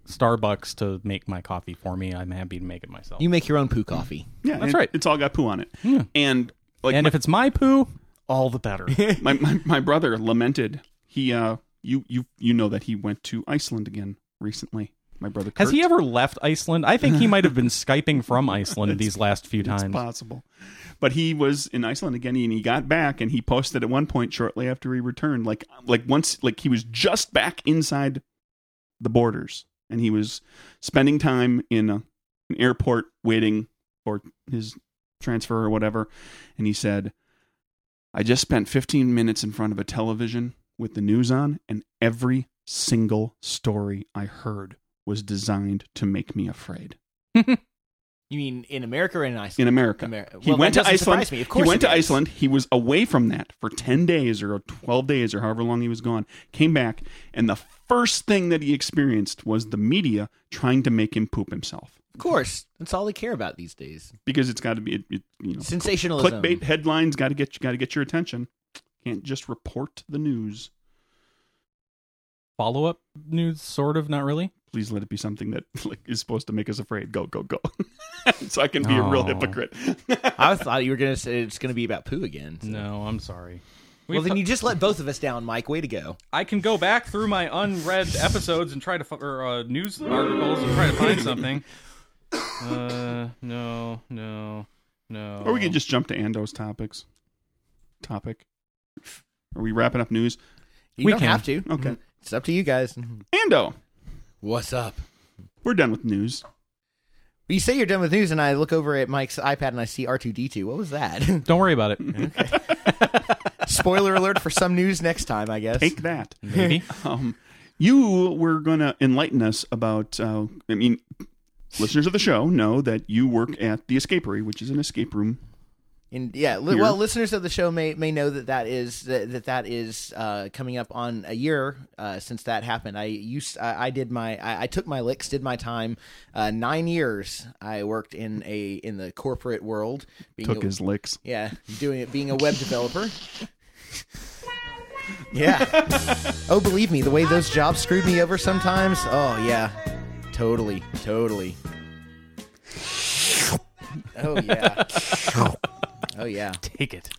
Starbucks to make my coffee for me. I'm happy to make it myself.
You make your own poo coffee.
Yeah,
That's right.
It's all got poo on it,
Yeah.
and like
and
my,
if it's my poo, all the better.
my, my my brother lamented. He uh, you you you know that he went to Iceland again recently. My brother
Has he ever left Iceland? I think he might have been skyping from Iceland these last few
It's
times.
possible. But he was in Iceland again and he got back and he posted at one point shortly after he returned like like once like he was just back inside the borders and he was spending time in a, an airport waiting for his transfer or whatever and he said I just spent 15 minutes in front of a television with the news on and every single story I heard was designed to make me afraid.
You mean in America or in Iceland?
in America.
Ameri-
he
Well,
went to Iceland.
me. Of
he went to. Iceland. He was away from that for 10 days or 12 days or however long he was gone. Came back and the first thing that he experienced was the media trying to make him poop himself
Of course, that's all they care about these days.
because it's got to be it, it, you know
Sensationalism.
clickbait headlines got to get you got to get your attention. Can't just report the news.
Follow up news, sort of, not really.
Please let it be something that like is supposed to make us afraid. Go go go. so I can be a real hypocrite.
I thought you were gonna say it's gonna be about poo again. so-
No, I'm sorry.
Well,
We've
then you just let both of us down, Mike. Way to go.
I can go back through my unread episodes and try to f- or uh, news articles and try to find something. Uh, no, no, no.
Or we can just jump to Ando's topics. Topic. Are we wrapping up news?
You
We
don't
can.
have to.
Okay.
It's up to you guys.
Ando,
What's up?
we're done with news.
You say you're done with news, and I look over at Mike's iPad and I see R2D2. What was that?
Don't worry about it.
Spoiler alert for some news next time, I guess.
Take that.
Maybe.
Um, you were going to enlighten us about. Uh, I mean, listeners of the show know that you work at the Escapery, which is an escape room.
And yeah, li- well, listeners of the show may may know that that is that that, that is uh, coming up on a year uh, since that happened. I used I, I did my I, I took my licks, did my time. Uh, nine years I worked in a in the corporate world. Being
Took
a,
his licks.
yeah, doing it, being a web developer. Yeah. oh, believe me, the way those jobs screwed me over sometimes. Oh yeah, totally, totally. Oh yeah. Oh yeah.
Take it.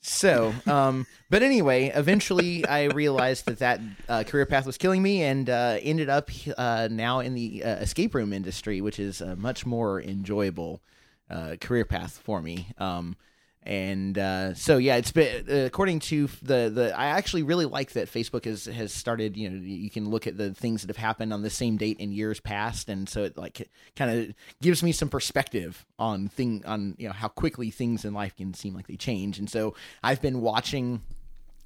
So, um, but anyway, eventually I realized that that uh, career path was killing me, and uh, ended up uh, now in the uh, escape room industry, which is a much more enjoyable uh, career path for me. Um, and uh, so, yeah, it's been uh, according to the the. I actually really like that Facebook has has started. You know, you can look at the things that have happened on the same date in years past, and so it like kind of gives me some perspective on thing on you know how quickly things in life can seem like they change. And so I've been watching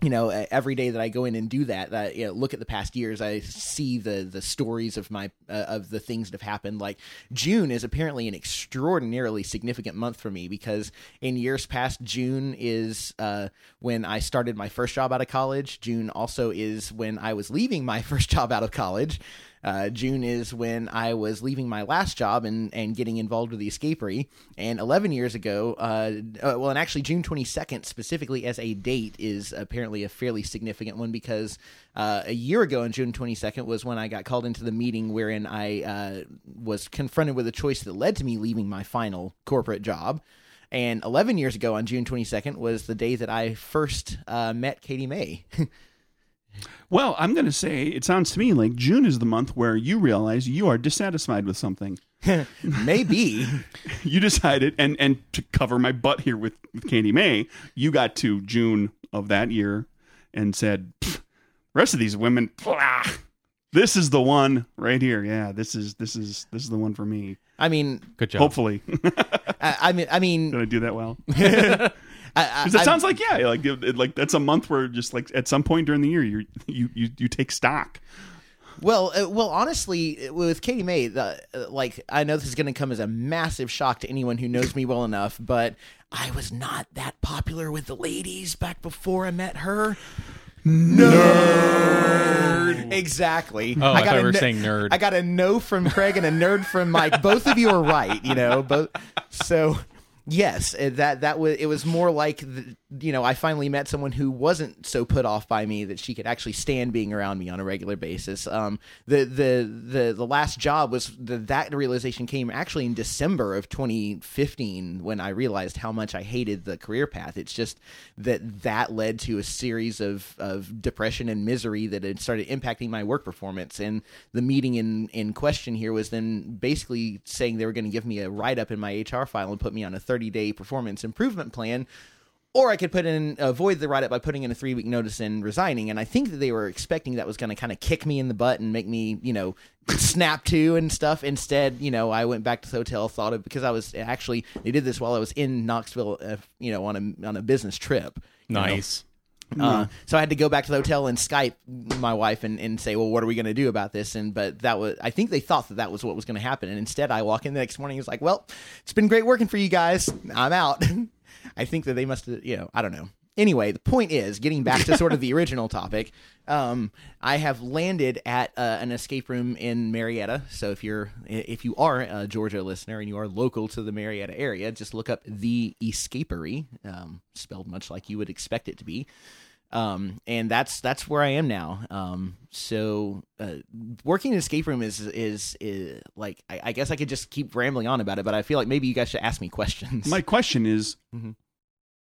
you know every day that I go in and do that that you know, look at the past years I see the the stories of my uh, of the things that have happened. Like June is apparently an extraordinarily significant month for me because in years past June is uh, when I started my first job out of college. June also is when I was leaving my first job out of college Uh, June is when I was leaving my last job and, and getting involved with the escapery. And 11 years ago, uh, uh, well, and actually June 22nd specifically as a date is apparently a fairly significant one because uh, a year ago on June 22nd was when I got called into the meeting wherein I uh, was confronted with a choice that led to me leaving my final corporate job. And 11 years ago on June 22nd was the day that I first uh, met Katie May.
Well, I'm going to say it sounds to me like June is the month where you realize you are dissatisfied with something.
Maybe.
You decided, and and to cover my butt here with, with Katie May, you got to June of that year and said, "Rest of these women, blah, this is the one right here. Yeah, this is this is this is the one for me.
I mean,
Good job.
Hopefully,
I, I mean, I mean, did
I do that well?
I, I,
Because it
I-
sounds like yeah, like it, it- like that's a month where just like at some point during the year you you you you take stock.
Well, uh, well, honestly, with Katie May, the, uh, like I know this is going to come as a massive shock to anyone who knows me well enough, but I was not that popular with the ladies back before I met her. Nerd. Exactly.
Oh, I,
got
thought
a
we were
no-
saying nerd.
I got a no from Craig and a nerd from Mike. Both of you are right. You know, both. So yes, uh, that that was it was more like the, you know I finally met someone who wasn't so put off by me that she could actually stand being around me on a regular basis. Um, the the the the last job was the, that realization came actually in December of 2015 when I realized how much I hated the career path. It's just that that led to a series of of depression and misery that had started impacting my work performance. And the meeting in in question here was then basically saying they were going to give me a write up in my HR file and put me on a 30 day performance improvement plan. Or I could put in avoid the write up by putting in a three week notice and resigning. And I think that they were expecting that was going to kind of kick me in the butt and make me, you know, snap to and stuff. Instead, you know, I went back to the hotel, thought of because I was actually they did this while I was in Knoxville, uh, you know, on a on a business trip. you know.
nice.
Uh, so I had to go back to the hotel and Skype my wife and, and say, well, what are we going to do about this? And but that was I think they thought that that was what was going to happen. And instead, I walk in the next morning. It's like, well, it's been great working for you guys. I'm out. I think that they must have, you know, I don't know. Anyway, the point is, getting back to sort of the original topic, um, I have landed at uh, an escape room in Marietta. So if you're if you are a Georgia listener and you are local to the Marietta area, just look up the Escapery, um, spelled much like you would expect it to be um, and that's that's where I am now. Um, so uh, working in an escape room is is, is like I, I guess I could just keep rambling on about it, but I feel like maybe you guys should ask me questions.
My question is,
Mhm.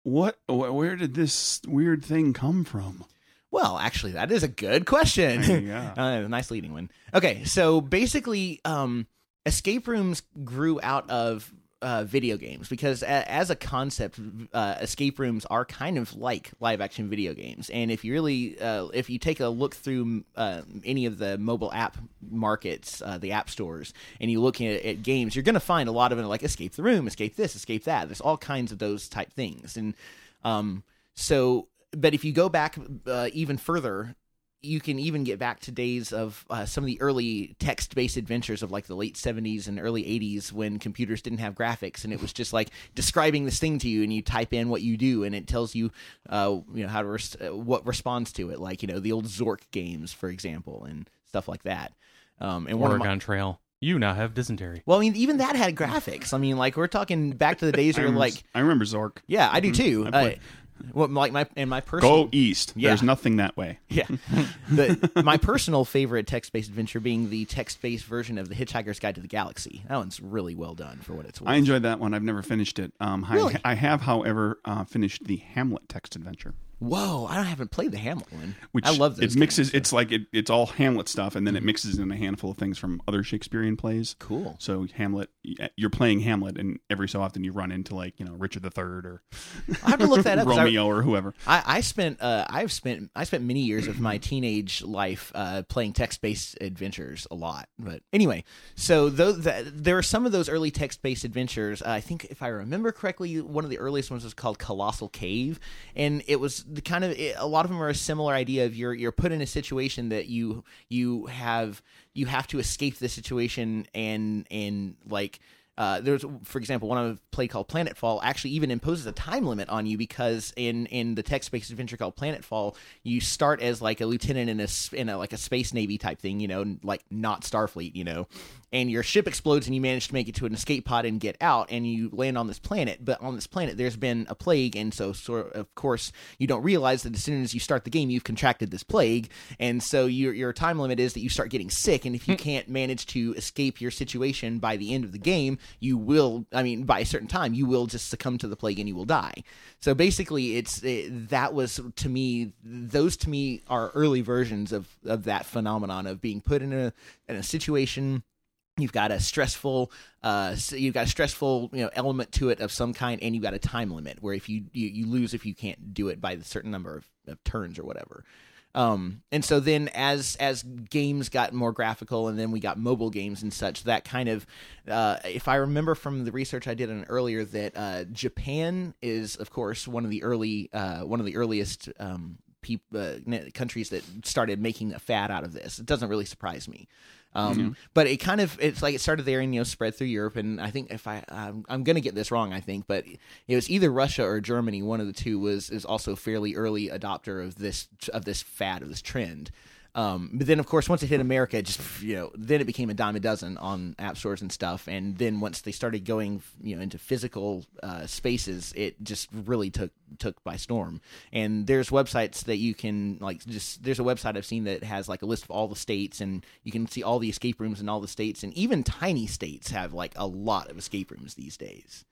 What wh- where did this weird thing come from?
well, actually, that is a good question.
Yeah.
uh, nice leading one. Okay, so basically, um, escape rooms grew out of uh, video games because a- as a concept, uh, escape rooms are kind of like live action video games. And if you really, uh, if you take a look through uh, any of the mobile app markets, uh, the app stores, and you look at, at games, you're going to find a lot of it like escape the room, escape this, escape that. There's all kinds of those type things. And um, so, but if you go back uh, even further, you can even get back to days of uh, some of the early text-based adventures of like the late 70s and early 80s when computers didn't have graphics and it was just like describing this thing to you and you type in what you do and it tells you uh, you know how to res- uh, what responds to it like you know the old zork games for example and stuff like that um, and one of my-
Oregon Trail. You now have dysentery.
well, I mean, even that had graphics. I mean, like we're talking back to the days
I
where,
remember,
like,
I remember Zork.
yeah, I do too.
I
Uh, what, like my and my personal
Go east.
Yeah.
There's nothing that way.
Yeah. the, my personal favorite text based adventure being the text based version of The Hitchhiker's Guide to the Galaxy. That one's really well done for what it's worth.
I enjoyed that one. I've never finished it. Um, I-
Really?
I, have, however, uh, finished the Hamlet text adventure,
Whoa, I haven't played the Hamlet one.
which
I love those
it mixes.
games, so-
It's like it, it's all Hamlet stuff, and then it mixes in a handful of things from other Shakespearean plays.
cool.
So Hamlet, you're playing Hamlet, and every so often you run into like you know Richard III or
I have to look that up. 'cause I-
Romeo or whoever.
I, I spent uh, I've spent I spent many years of my teenage life uh, playing text based adventures a lot. But anyway, so the, there are some of those early text based adventures. Uh, I think if I remember correctly, one of the earliest ones was called Colossal Cave, and it was the kind of a lot of them are a similar idea of you're you're put in a situation that you you have you have to escape the situation and and like uh, there's, for example, one of play called Planetfall actually even imposes a time limit on you because in in the text-based adventure called Planetfall, you start as like a lieutenant in a in a like a space navy type thing, you know, like not Starfleet, you know, and your ship explodes and you manage to make it to an escape pod and get out and you land on this planet. But on this planet, there's been a plague, and so sort of course you don't realize that as soon as you start the game, you've contracted this plague, and so your your time limit is that you start getting sick, and if you hmm. can't manage to escape your situation by the end of the game, you will. I mean, by a certain time, you will just succumb to the plague and you will die. So basically, it's it, that was to me. Those to me are early versions of of that phenomenon of being put in a in a situation you've got a stressful uh you've got a stressful you know element to it of some kind and you've got a time limit where if you you, you lose if you can't do it by a certain number of, of turns or whatever. Um and so then as as games got more graphical and then we got mobile games and such that kind of uh if i remember from the research i did on earlier that uh japan is of course one of the early uh one of the earliest um peop- uh, countries that started making a fad out of this. It doesn't really surprise me um, But it kind of it's like it started there and you know spread through Europe. And I think if I I'm, I'm gonna get this wrong I think but it was either Russia or Germany. One of the two was is also fairly early adopter of this of this fad of this trend. Um, but then, of course, once it hit America, it just you know, then it became a dime a dozen on app stores and stuff. And then once they started going, you know, into physical uh, spaces, it just really took took by storm. And there's websites that you can like just there's a website I've seen that has like a list of all the states, and you can see all the escape rooms in all the states, and even tiny states have like a lot of escape rooms these days.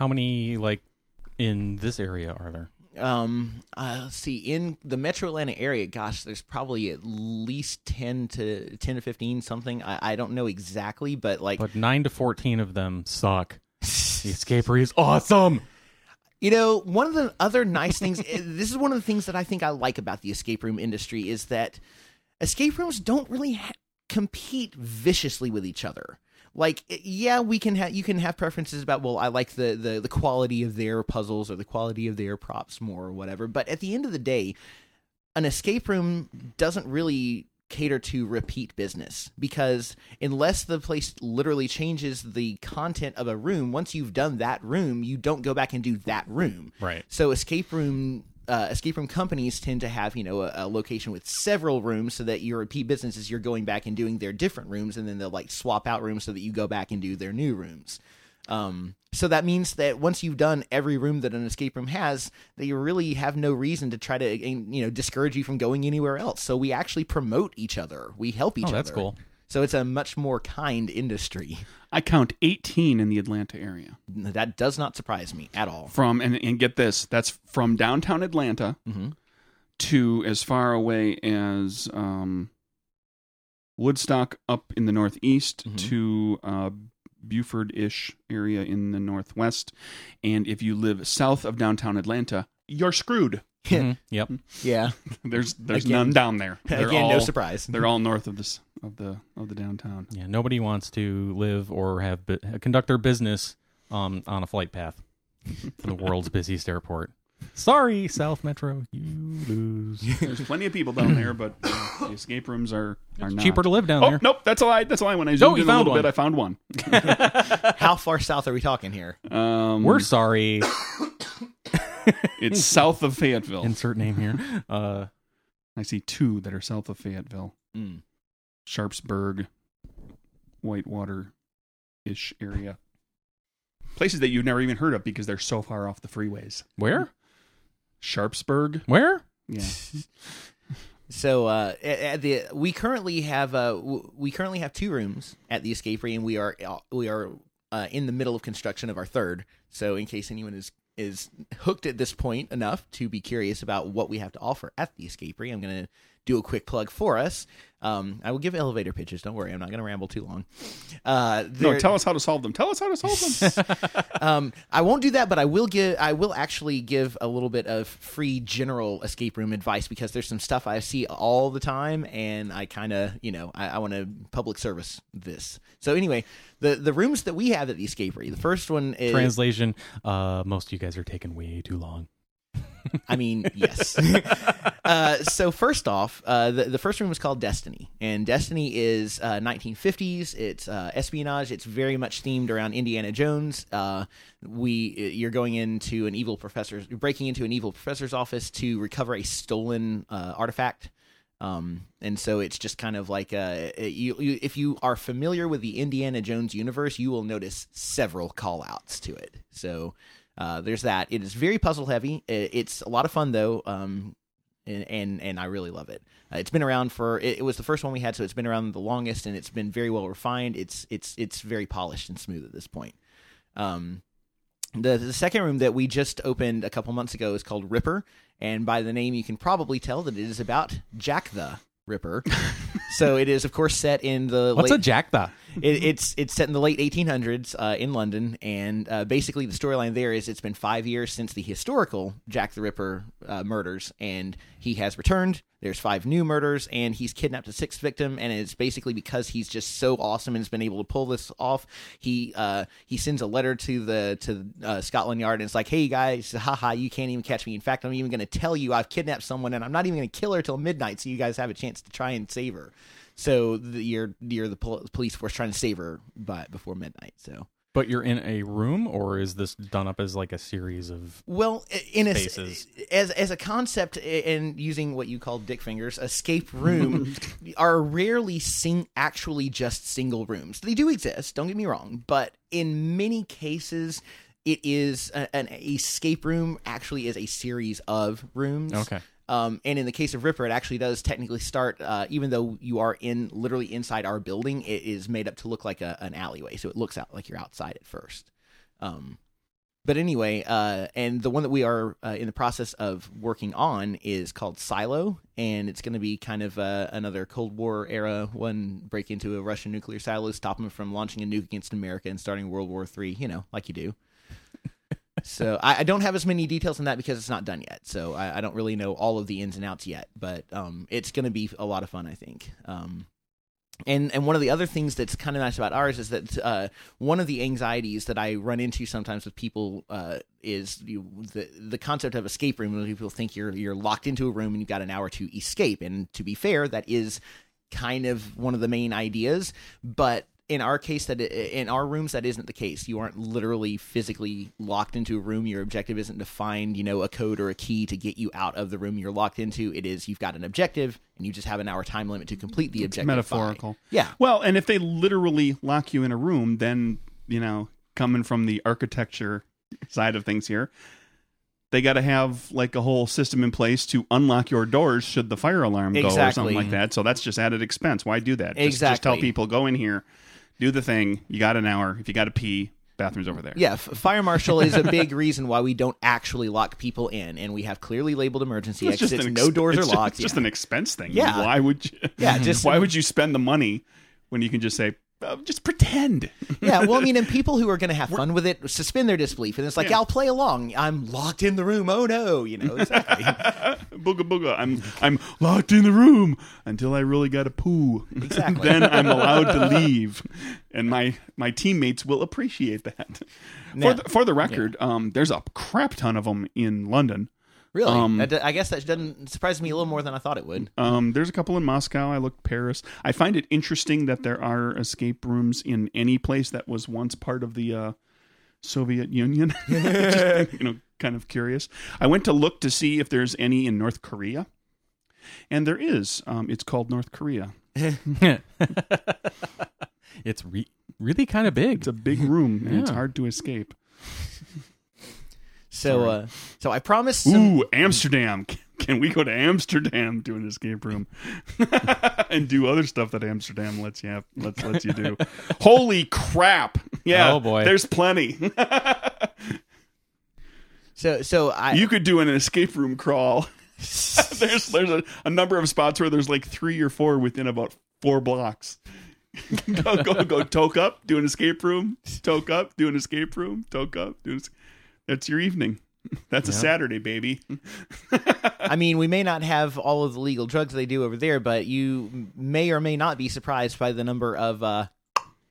How many like in this area are there?
Um uh, let's see in the metro atlanta area gosh there's probably at least 10 to 10 to 15 something i, I don't know exactly but like
But nine to fourteen of them suck. The escapery is awesome.
You know, one of the other nice things, eh, this is one of the things that I think I like about the escape room industry is that escape rooms don't really ha- compete viciously with each other. Like, eh, yeah, we can have you can have preferences about well, I like the, the the quality of their puzzles or the quality of their props more or whatever. But at the end of the day, an escape room doesn't really cater to repeat business because unless the place literally changes the content of a room once you've done that room you don't go back and do that room
Right.
so escape room uh, escape room companies tend to have you know a, a location with several rooms so that your repeat businesses you're going back and doing their different rooms and then they'll like swap out rooms so that you go back and do their new rooms um, so that means that once you've done every room that an escape room has, that you really have no reason to try to you know discourage you from going anywhere else. So we actually promote each other. We help each
Oh,
other.
that's cool.
So it's a much more kind industry.
I count 18 in the Atlanta area.
That does not surprise me at all.
From and, and get this, that's from downtown Atlanta
Mm-hmm.
to as far away as um, Woodstock up in the northeast
Mhm.
to uh, Buford-ish area in the northwest. And if you live south of downtown Atlanta, you're screwed.
Mhm. Yep.
Yeah.
There's there's
Again-
none down there. They're
Again,
all,
no surprise.
They're all north of this of the of the downtown.
Yeah. Nobody wants to live or have bu- conduct their business um, on a flight path to the world's busiest airport. Sorry, South Metro, you lose.
There's plenty of people down there, but uh, the escape rooms are are not
Cheaper to live down
Oh
there.
nope, that's a lie. That's a lie. When I zoomed
you
in a
found
little
one.
bit, I found one.
How far south are we talking here?
Um,
We're sorry.
it's south of Fayetteville.
Insert name here. Uh,
I see two that are south of Fayetteville.
Mm.
Sharpsburg, Whitewater ish area. Places that you've never even heard of because they're so far off the freeways.
where?
Sharpsburg?
Where?
Yeah.
So uh, at, at the we currently have uh, we currently have two rooms at the escape room, and we are uh, we are uh, in the middle of construction of our third. So in case anyone is is hooked at this point enough to be curious about what we have to offer at the escape room, I'm going to do a quick plug for us. Um, I will give elevator pitches. Don't worry, I'm not going to ramble too long. Uh,
No, tell us how to solve them. Tell us how to solve them.
um, I won't do that, but I will give. I will actually give a little bit of free general escape room advice because there's some stuff I see all the time, and I kind of, you know, I, I want to public service this. So anyway, the the rooms that we have at the escape room, the first one is
Translation. Uh, most of you guys are taking way too long.
I mean, yes. uh, so first off, uh, the the first room was called Destiny, and Destiny is uh, 1950s. It's uh, espionage. It's very much themed around Indiana Jones. Uh, we you're going into an evil professor's, breaking into an evil professor's office to recover a stolen uh, artifact. Um, and so it's just kind of like uh, you, you, if you are familiar with the Indiana Jones universe, you will notice several call outs to it. So uh, there's that. It is very puzzle heavy. It's a lot of fun though, um, and, and and I really love it. Uh, it's been around for it, it was the first one we had, so it's been around the longest, and it's been very well refined. It's it's it's very polished and smooth at this point. Um, the, the second room that we just opened a couple months ago is called Ripper, and by the name you can probably tell that it is about Jack the Ripper. so it is, of course, set in the
What's
late,
a jackda?
It, it's it's set in the late 1800s uh, in London, and uh, basically the storyline there is it's been five years since the historical Jack the Ripper uh, murders, and he has returned. There's five new murders, and he's kidnapped a sixth victim, and it's basically because he's just so awesome and has been able to pull this off. He uh, he sends a letter to the to uh, Scotland Yard, and it's like, hey guys, haha, you can't even catch me. In fact, I'm even going to tell you I've kidnapped someone, and I'm not even going to kill her till midnight, so you guys have a chance to try and save her. So the, you're you're the pol- police force trying to save her but before midnight. So
But you're in a room, or is this done up as like a series of?
well, in a
Spaces.
as as a concept, and using what you call dick fingers, escape room are rarely sing actually just single rooms. They do exist. Don't get me wrong, but in many cases. It is a, an escape room. Actually, is a series of rooms.
Okay.
Um, and in the case of Ripper, it actually does technically start, uh, even though you are in literally inside our building, it is made up to look like a, an alleyway. So it looks out like you're outside at first. Um, but anyway, uh, and the one that we are uh, in the process of working on is called Silo, and it's going to be kind of uh, another Cold War era one break into a Russian nuclear silo, stop them from launching a nuke against America and starting World War Three. You know, like you do. So I, I don't have as many details on that because it's not done yet. So I, I don't really know all of the ins and outs yet, but um, it's going to be a lot of fun, I think. Um, and and one of the other things that's kind of nice about ours is that uh, one of the anxieties that I run into sometimes with people uh, is you, the the concept of escape room. When people think you're you're locked into a room and you've got an hour to escape. And to be fair, that is kind of one of the main ideas. But in our case, that in our rooms, that isn't the case. You aren't literally physically locked into a room. Your objective isn't to find you know a code or a key to get you out of the room you're locked into. It is you've got an objective and you just have an hour time limit to complete the objective. by.
metaphorical.
Yeah.
Well, and if they literally lock you in a room, then you know, coming from the architecture side of things here, they got to have like a whole system in place to unlock your doors should the fire alarm go or something like that. So that's just added expense. Why do that? Just, Just tell people go in here, do the thing. You got an hour. If you got to pee, bathroom's over there.
Yeah, f- fire marshal is a big reason why we don't actually lock people in, and we have clearly labeled emergency
It's
exits.
an
No doors are
just-
locked.
It's just an expense thing.
Yeah.
Why would you?
Yeah, just-
why would you spend the money when you can just say, uh, just pretend?
yeah, well, I mean, and people who are going to have fun with it suspend their disbelief, and it's like,
Yeah.
I'll play along. I'm locked in the room. Oh no, you know exactly.
booga booga. I'm I'm locked in the room until I really got to poo.
Exactly.
then I'm allowed to leave, and my my teammates will appreciate that.
Now-
for the, for the record, um, there's a crap ton of them in London.
Really,
Um,
That- I guess that doesn't surprise me a little more than I thought it would.
Um, there's a couple in Moscow. I looked Paris. I find it interesting that there are escape rooms in any place that was once part of the uh, Soviet Union. Just, you know, kind of curious. I went to look to see if there's any in North Korea, and there is. Um, it's called North Korea.
it's re- really kind of big.
It's a big room, and it's hard to escape.
So, uh, so I promise. Some,
Ooh, Amsterdam. Can we go to Amsterdam to an escape room and do other stuff that Amsterdam lets you have, lets lets you do? Holy crap! Yeah,
Oh, boy.
there's plenty.
so, so I.
you could do an escape room crawl. there's there's a, a number of spots where there's like three or four within about four blocks. go go go toke up, do an escape room, toke up, do an escape room, toke up, do an es- That's your evening. That's a Saturday, baby.
I mean, we may not have all of the legal drugs they do over there, but you may or may not be surprised by the number of uh,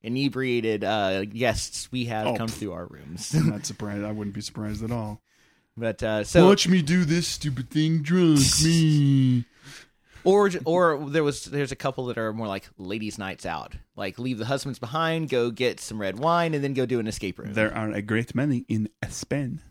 inebriated uh, guests we have
Oh,
come
pff.
through our rooms.
I'm not surprised. I wouldn't be surprised at all.
But uh, so
Watch me do this stupid thing drunk. me.
Or or there was there's a couple that are more like ladies' nights out, like leave the husbands behind, go get some red wine, and then go do an escape room.
There are a great many in Spain.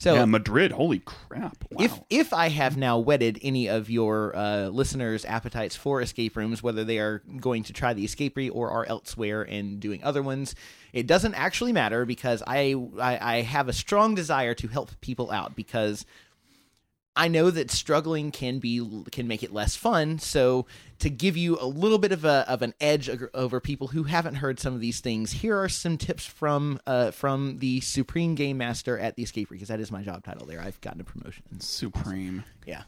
so
yeah, Madrid. Holy crap! Wow.
if if I have now whetted any of your uh, listeners' appetites for escape rooms, whether they are going to try the escapery or are elsewhere and doing other ones, it doesn't actually matter because I, I I have a strong desire to help people out because I know that struggling can be can make it less fun. So to give you a little bit of a of an edge over people who haven't heard some of these things, here are some tips from uh, from the supreme game master at the escape room because that is my job title. There, I've gotten a promotion.
Supreme.
Yeah.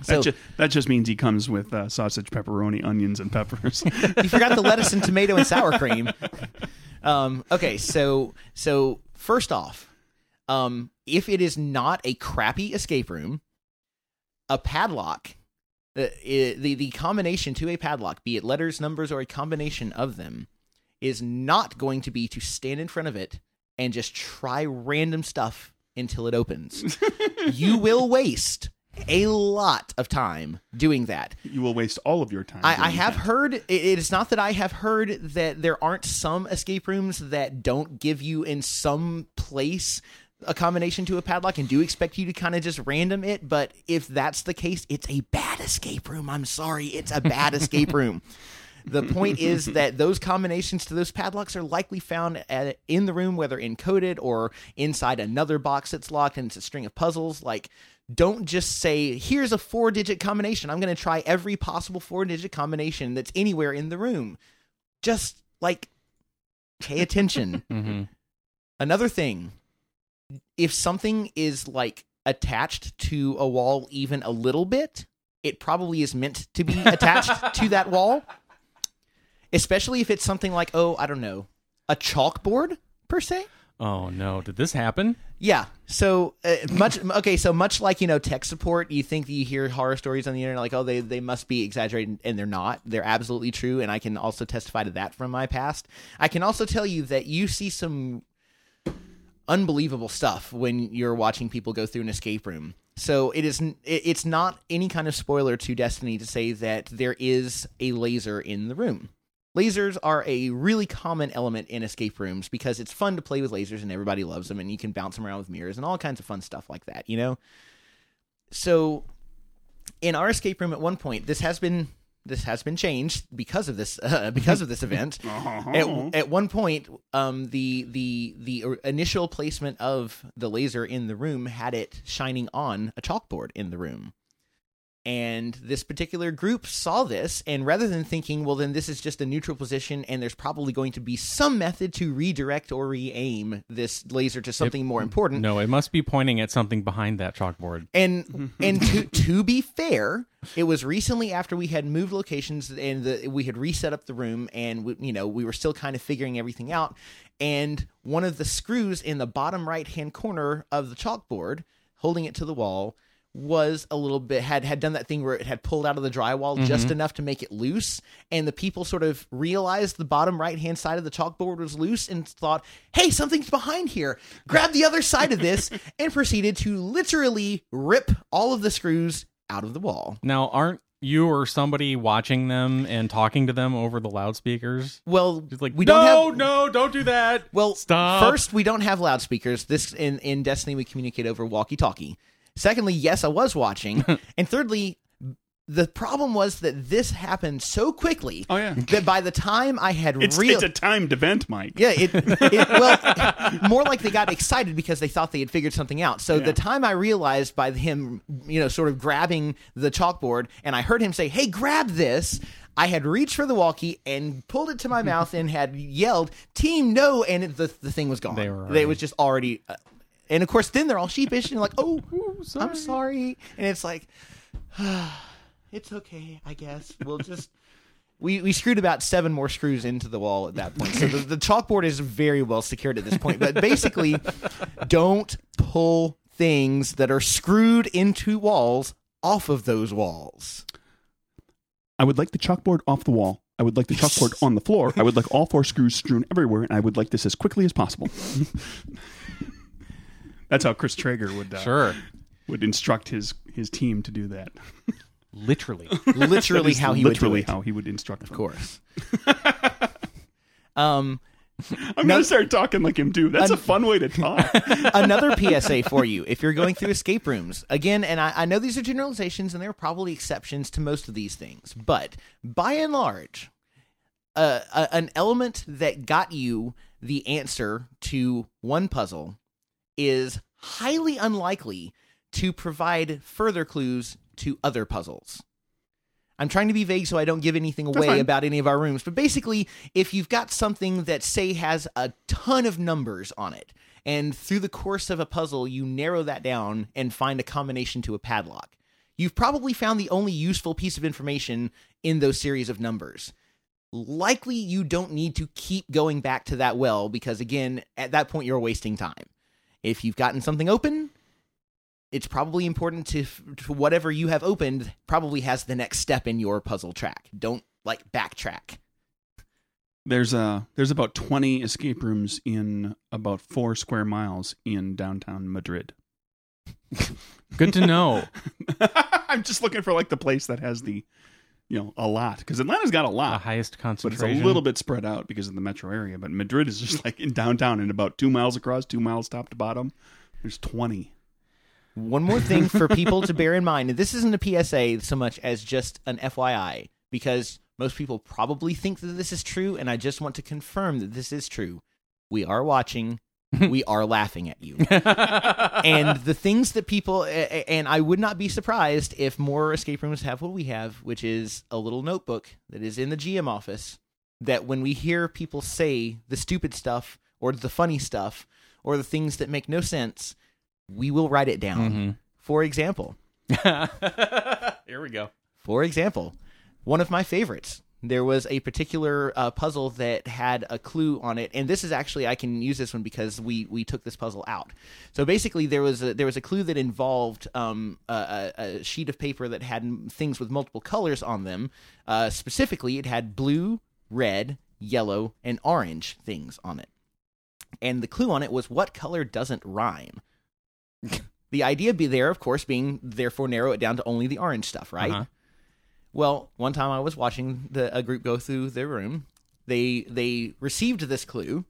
That,
So
ju- that just means he comes with uh, sausage, pepperoni, onions, and peppers.
you forgot the lettuce and tomato and sour cream. Um, okay, so so first off, um, if it is not a crappy escape room, a padlock, uh, the the combination to a padlock, be it letters, numbers, or a combination of them, is not going to be to stand in front of it and just try random stuff until it opens. you will waste a lot of time doing that.
you will waste all of your time.
I, I have
that.
heard it is not that I have heard that there aren't some escape rooms that don't give you in some place a combination to a padlock and do expect you to kind of just random it. But if that's the case, it's a bad escape room. I'm sorry, it's a bad escape room. The point is that those combinations to those padlocks are likely found at, in the room, whether encoded or inside another box that's locked, and it's a string of puzzles. Like, don't just say, "Here's a four-digit combination. I'm going to try every possible four-digit combination that's anywhere in the room." Just like pay attention.
hmm
Another thing, if something is like attached to a wall even a little bit, it probably is meant to be attached to that wall. Especially if it's something like, oh, I don't know, a chalkboard per se.
Oh no! Did this happen?
Yeah. So uh, much okay. So much like you know tech support, you think you hear horror stories on the internet like, oh, they they must be exaggerated, and they're not. They're absolutely true, and I can also testify to that from my past. I can also tell you that you see some unbelievable stuff when you're watching people go through an escape room. So it is it's not any kind of spoiler to Destiny to say that there is a laser in the room. Lasers are a really common element in escape rooms because it's fun to play with lasers and everybody loves them and you can bounce them around with mirrors and all kinds of fun stuff like that, you know? So in our escape room at one point, this has been this has been changed because of this uh, because of this event.
Uh-huh.
At, at one point, um, the the the initial placement of the laser in the room had it shining on a chalkboard in the room. And this particular group saw this, and rather than thinking, well, then this is just a neutral position, and there's probably going to be some method to redirect or re aim this laser to something more important,
No, it must be pointing at something behind that chalkboard.
and and to to be fair, it was recently after we had moved locations and the, we had reset up the room, and we, you know we were still kind of figuring everything out. And one of the screws in the bottom right hand corner of the chalkboard, holding it to the wall, was a little bit had had done that thing where it had pulled out of the drywall mm-hmm. just enough to make it loose and the people sort of realized the bottom right hand side of the chalkboard was loose and thought hey something's behind here grab the other side of this and proceeded to literally rip all of the screws out of the wall
Now, aren't you or somebody watching them and talking to them over the loudspeakers?
well
Just like,
we
no,
don't have
no, don't do that.
Well,
Stop.
First, we don't have loudspeakers. This in in Destiny we communicate over walkie-talkie. Secondly, yes, I was watching. and thirdly, the problem was that this happened so quickly
Oh, yeah.
that by the time I had
It's,
real
it's a timed event, Mike.
yeah, it, it well more like they got excited because they thought they had figured something out. So
Yeah.
the time I realized by him, you know, sort of grabbing the chalkboard, and I heard him say, "Hey, grab this." I had reached for the walkie and pulled it to my mouth and had yelled, "Team, no!" And it, the the thing was gone.
They were
It was just already. Uh, and of course, then they're all sheepish and like, "Oh,
sorry."
I'm sorry," and it's like, "It's okay, I guess. We'll just." We, we screwed about seven more screws into the wall at that point. So the, the chalkboard is very well secured at this point. But basically, don't pull things that are screwed into walls off of those walls.
I would like the chalkboard off the wall. I would like the chalkboard on the floor. I would like all four screws strewn everywhere, and I would like this as quickly as possible. That's how Chris Traeger would uh,
Sure.
would instruct his his team to do that.
Literally.
Literally how he
literally
would
how he would instruct.
Of course. um,
I'm gonna start talking like him too. That's a fun way to talk.
another PSA for you if you're going through escape rooms. Again, and I, I know these are generalizations and there are probably exceptions to most of these things, but by and large, uh, a, an element that got you the answer to one puzzle is highly unlikely to provide further clues to other puzzles. I'm trying to be vague so I don't give anything away about any of our rooms, but basically, if you've got something that, say, has a ton of numbers on it, and through the course of a puzzle, you narrow that down and find a combination to a padlock, you've probably found the only useful piece of information in those series of numbers. Likely, you don't need to keep going back to that well because, again, at that point, you're wasting time. If you've gotten something open, it's probably important to, to whatever you have opened probably has the next step in your puzzle track. Don't like backtrack.
There's uh there's about 20 escape rooms in about four square miles in downtown Madrid.
Good to know.
I'm just looking for like the place that has the, you know, a lot because Atlanta's got a lot,
The
lot,
highest
but it's a little bit spread out because of the metro area. But Madrid is just like in downtown and about two miles across, two miles top to bottom. There's 20.
One more thing for people to bear in mind, and this isn't a PSA so much as just an FYI, because most people probably think that this is true, and I just want to confirm that this is true. We are watching, we are laughing at you. and the things that people, and I would not be surprised if more escape rooms have what we have, which is a little notebook that is in the GM office. That when we hear people say the stupid stuff or the funny stuff or the things that make no sense, we will write it down. Mm-hmm. For example,
Here we go.
for example, one of my favorites. There was a particular uh, puzzle that had a clue on it, and this is actually I can use this one because we we took this puzzle out. So basically, there was a, there was a clue that involved um, a, a, sheet of paper that had things with multiple colors on them. Uh, specifically, it had blue, red, yellow, and orange things on it, and the clue on it was what color doesn't rhyme. the idea be there, of course, being therefore narrow it down to only the orange stuff, right?
Uh-huh.
Well, one time I was watching the, a group go through their room. They they received this clue,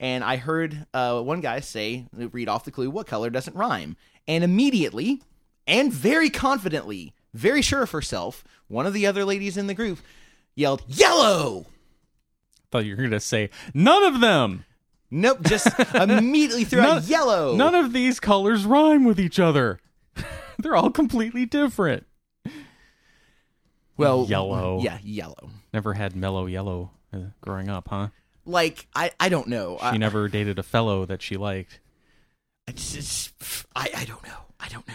and I heard uh, one guy say, read off the clue, what color doesn't rhyme? And immediately, and very confidently, very sure of herself, one of the other ladies in the group yelled, yellow!
Thought you were gonna say none of them.
Nope, just immediately threw out yellow.
None of these colors rhyme with each other. They're all completely different.
Well,
Yellow.
Yeah, yellow.
Never had mellow yellow uh, growing up, huh?
Like I, I don't know.
She
I,
never dated a fellow that she liked.
I, just, I I don't know. I don't know.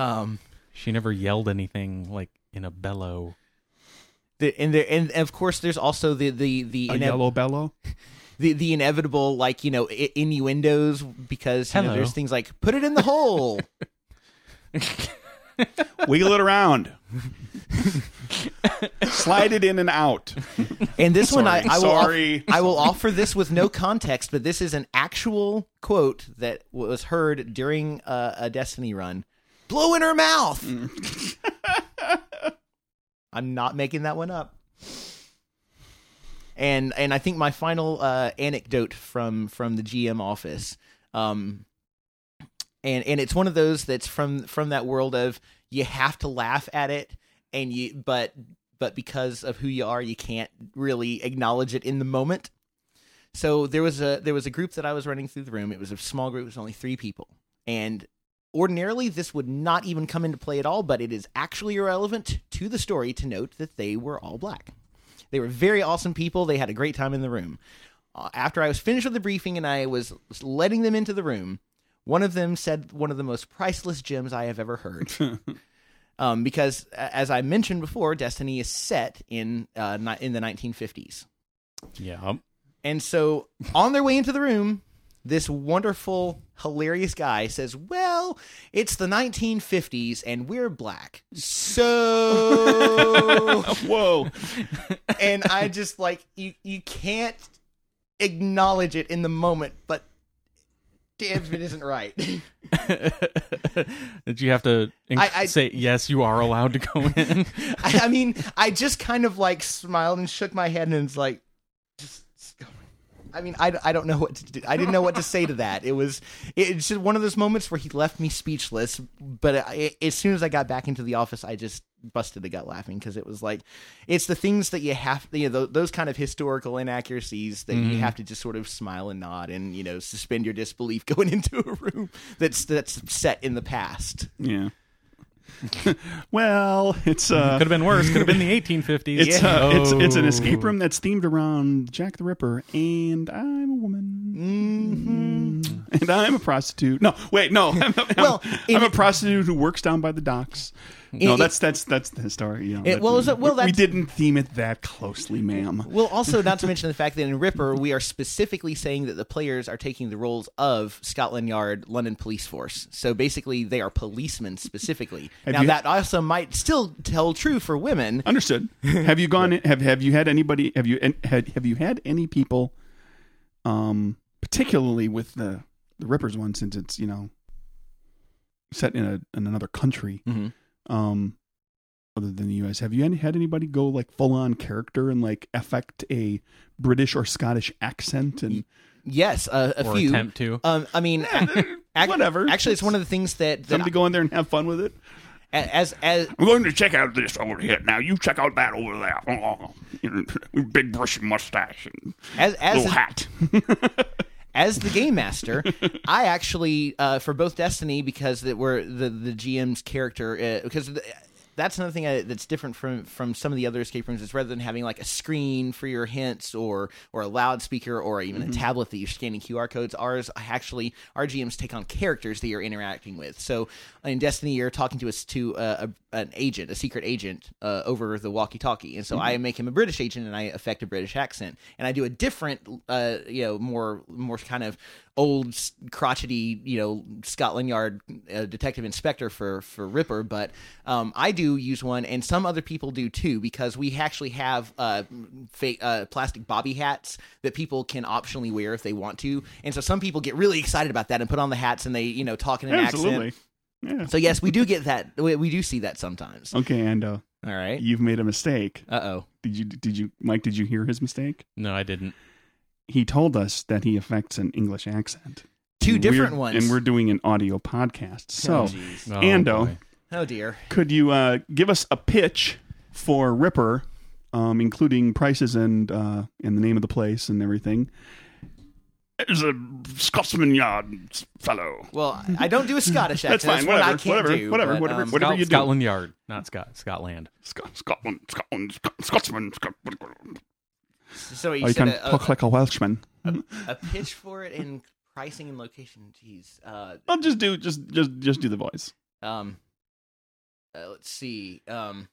Um,
She never yelled anything like in a bellow.
the, and there and of course there's also the the the
A
inev-
yellow bellow.
the, the inevitable like you know I- innuendos because you know, there's things like put it in the hole.
Wiggle it around. Slide it in and out.
And this one I, I will off- I will offer this with no context, but this is an actual quote that was heard during a, a Destiny run. Blow in her mouth. I'm not making that one up. And and I think my final uh, anecdote from from the GM office, um, and and it's one of those that's from from that world of you have to laugh at it, and you but but because of who you are, you can't really acknowledge it in the moment. So there was a there was a group that I was running through the room. It was a small group. It was only three people, and ordinarily this would not even come into play at all. But it is actually irrelevant to the story to note that they were all black. They were very awesome people. They had a great time in the room. Uh, after I was finished with the briefing and I was letting them into the room, one of them said one of the most priceless gems I have ever heard. um, because, as I mentioned before, Destiny is set in uh, in the 1950s.
Yeah.
And so on their way into the room, this wonderful, hilarious guy says, Well, it's the 1950s and we're black. So.
Whoa.
and I just like, you, you can't acknowledge it in the moment, but Damsman isn't right.
Did you have to inc-
I- I-
say yes? You are allowed to go in.
I, I mean, I just kind of like smiled and shook my head and it's like, just. just go. I mean, I, I don't know what to do. I didn't know what to say to that. It was it's just one of those moments where he left me speechless. But I, as soon as I got back into the office, I just busted the gut laughing because it was like it's the things that you have you know those, those kind of historical inaccuracies that you mm-hmm. have to just sort of smile and nod and you know suspend your disbelief going into a room that's that's set in the past.
Yeah. well, it's uh,
Could have been worse. Could have been the 1850s.
it's uh, it's it's an
Oh.
escape room that's themed around Jack the Ripper, and I'm a woman, mm-hmm. and I'm a prostitute. No, wait, no, I'm, I'm-
Well,
I'm,
in-
a prostitute who works down by the docks. No,
it-
that's that's that's the story. Know,
It- well, well,
we, we didn't theme it that closely, ma'am.
Well, also not to mention the fact that in Ripper we are specifically saying that the players are taking the roles of Scotland Yard, London Police Force. So basically, they are policemen specifically. Now
you-
that also might still tell true for women.
Understood. have you gone? Have have you had anybody? Have you had have you had any people, um, particularly with the the Rippers one, since it's you know set in a in another country,
Mhm.
Um, other than the U.S. Have you any, had anybody go like full on character and like affect a British or Scottish accent and
Yes, uh, a
or
few.
attempt to.
Um, I mean, ac-
whatever?
Actually, it's one of the things that, that
somebody go in there and have fun with it?
as as
I'm going to check out this over here. Now you check out that over there. Oh, you know, big bushy mustache and
as as
little hat.
as the game master, I actually uh, for both Destiny because that were the the GM's character uh, because the, that's another thing uh, that's different from from some of the other escape rooms is rather than having like a screen for your hints or or a loudspeaker or even a tablet that you're scanning QR codes. Ours actually our GMs take on characters that you're interacting with. So in Destiny, you're talking to us to uh, a, an agent, a secret agent uh, over the walkie-talkie, and so I make him a British agent and I affect a British accent, and I do a different, uh, you know, more more kind of old crotchety, you know, Scotland Yard uh, detective inspector for for Ripper, but um, I do use one, and some other people do too, because we actually have uh, fake uh, plastic bobby hats that people can optionally wear if they want to, and so some people get really excited about that and put on the hats and they, you know, talk in an
Absolutely.
accent.
Yeah.
So yes, we do get that. We, we do see that sometimes.
Okay, and uh,
All right.
you've made a mistake.
Uh oh.
Did you? Did you, Mike? Did you hear his mistake?
No, I didn't.
he told us that he affects an English accent.
Two
And
different ones.
And we're doing an audio podcast. So,
Oh.
Oh,
Ando.
boy.
Oh dear.
could you uh, give us a pitch for Ripper, um, including prices and uh, and the name of the place and everything?
There's a Scotsman Yard fellow.
Well, I don't do a Scottish accent.
That's fine,
one I
whatever,
can't
whatever,
do.
whatever,
but,
whatever,
um,
whatever
Scot-
you do.
Scotland Yard, not Scott. Scotland.
Sc- Scotland, Scotland, Sc- Scotsman. Sc-
So you
Oh, you
said
can
a,
talk
a,
like a Welshman.
a pitch for it and pricing and location. Jeez. Uh,
I'll just do just just just do the voice.
um, uh, let's see. Um,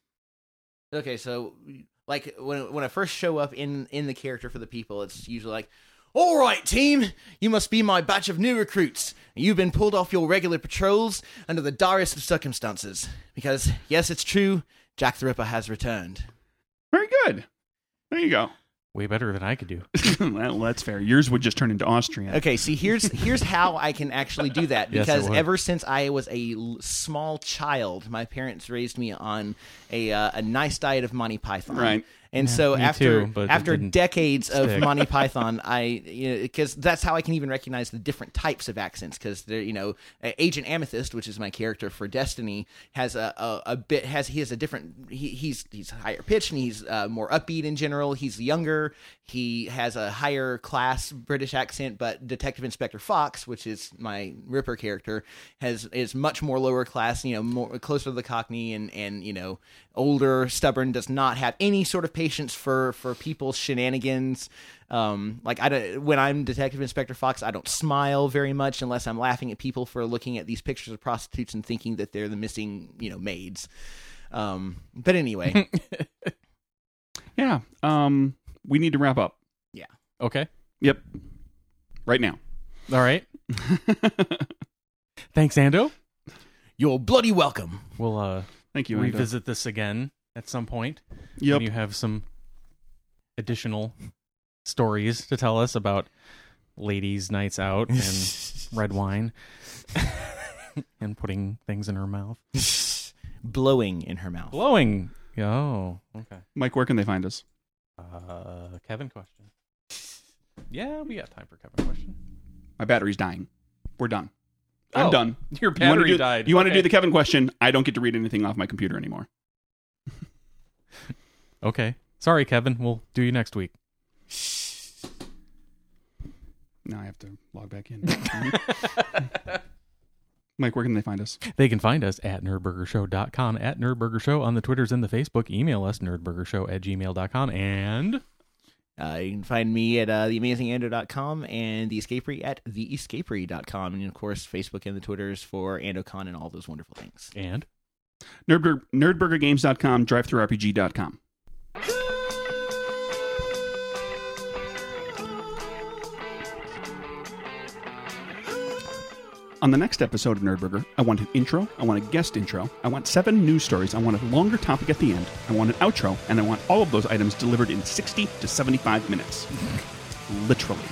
okay, so like when when I first show up in in the character for the people, it's usually like. All right, team, you must be my batch of new recruits. You've been pulled off your regular patrols under the direst of circumstances. Because, yes, it's true, Jack the Ripper has returned.
Very good. There you go.
Way better than I could do.
well, that's fair. Yours would just turn into Austrian.
Okay, see here's here's how I can actually do that
Yes, it
because
would.
ever since I was a l- small child, my parents raised me on a uh, a nice diet of Monty Python.
Right.
And
Yeah,
so after
too,
after decades of. Monty Python, I because that's how I can even recognize the different types of accents because you know Agent Amethyst, which is my character for Destiny, has a, a, a bit has he has a different he, he's he's higher pitched and he's uh, more upbeat in general. He's younger. He has a higher class British accent, but Detective Inspector Fox, which is my Ripper character, has is much more lower class. You know, more closer to the Cockney and and you know older, stubborn, does not have any sort of patience for for people's shenanigans. Um, like I don't, when I'm Detective Inspector Fox, I don't smile very much unless I'm laughing at people for looking at these pictures of prostitutes and thinking that they're the missing, you know, maids. Um, but anyway,
Yeah. Um, we need to wrap up. Yeah.
Okay.
Yep. Right now.
All right. Thanks, Ando.
you're bloody welcome.
We'll uh,
Thank you. Ando.
revisit this again at some point
Yep.
when you have some additional stories to tell us about ladies' nights out and red wine and putting things in her mouth.
Blowing in her mouth.
Blowing. Oh, okay.
Mike, where can they find us?
Uh, Kevin question. Yeah, we got time for Kevin question.
My battery's dying. We're done. I'm
Oh,
done.
Your
You wanna
battery
do,
died.
You want to
Okay.
do the Kevin question? I don't get to read anything off my computer anymore.
Okay. Sorry, Kevin. We'll do you next week.
Now I have to log back in. Mike, where can they find us?
They can find us at nerdburgershow.com, at nerdburgershow on the Twitters and the Facebook. Email us, nerdburgershow at gmail.com. And
Uh, you can find me at uh, theamazingando.com and the escapery at theescapery.com. And of course, Facebook and the Twitters for AndoCon and all those wonderful things.
and
Nerdbur- nerdburgergames.com, drivethrurpg.com. On the next episode of Nerdburger, I want an intro, I want a guest intro, I want seven news stories, I want a longer topic at the end, I want an outro, and I want all of those items delivered in 60 to 75 minutes. Literally.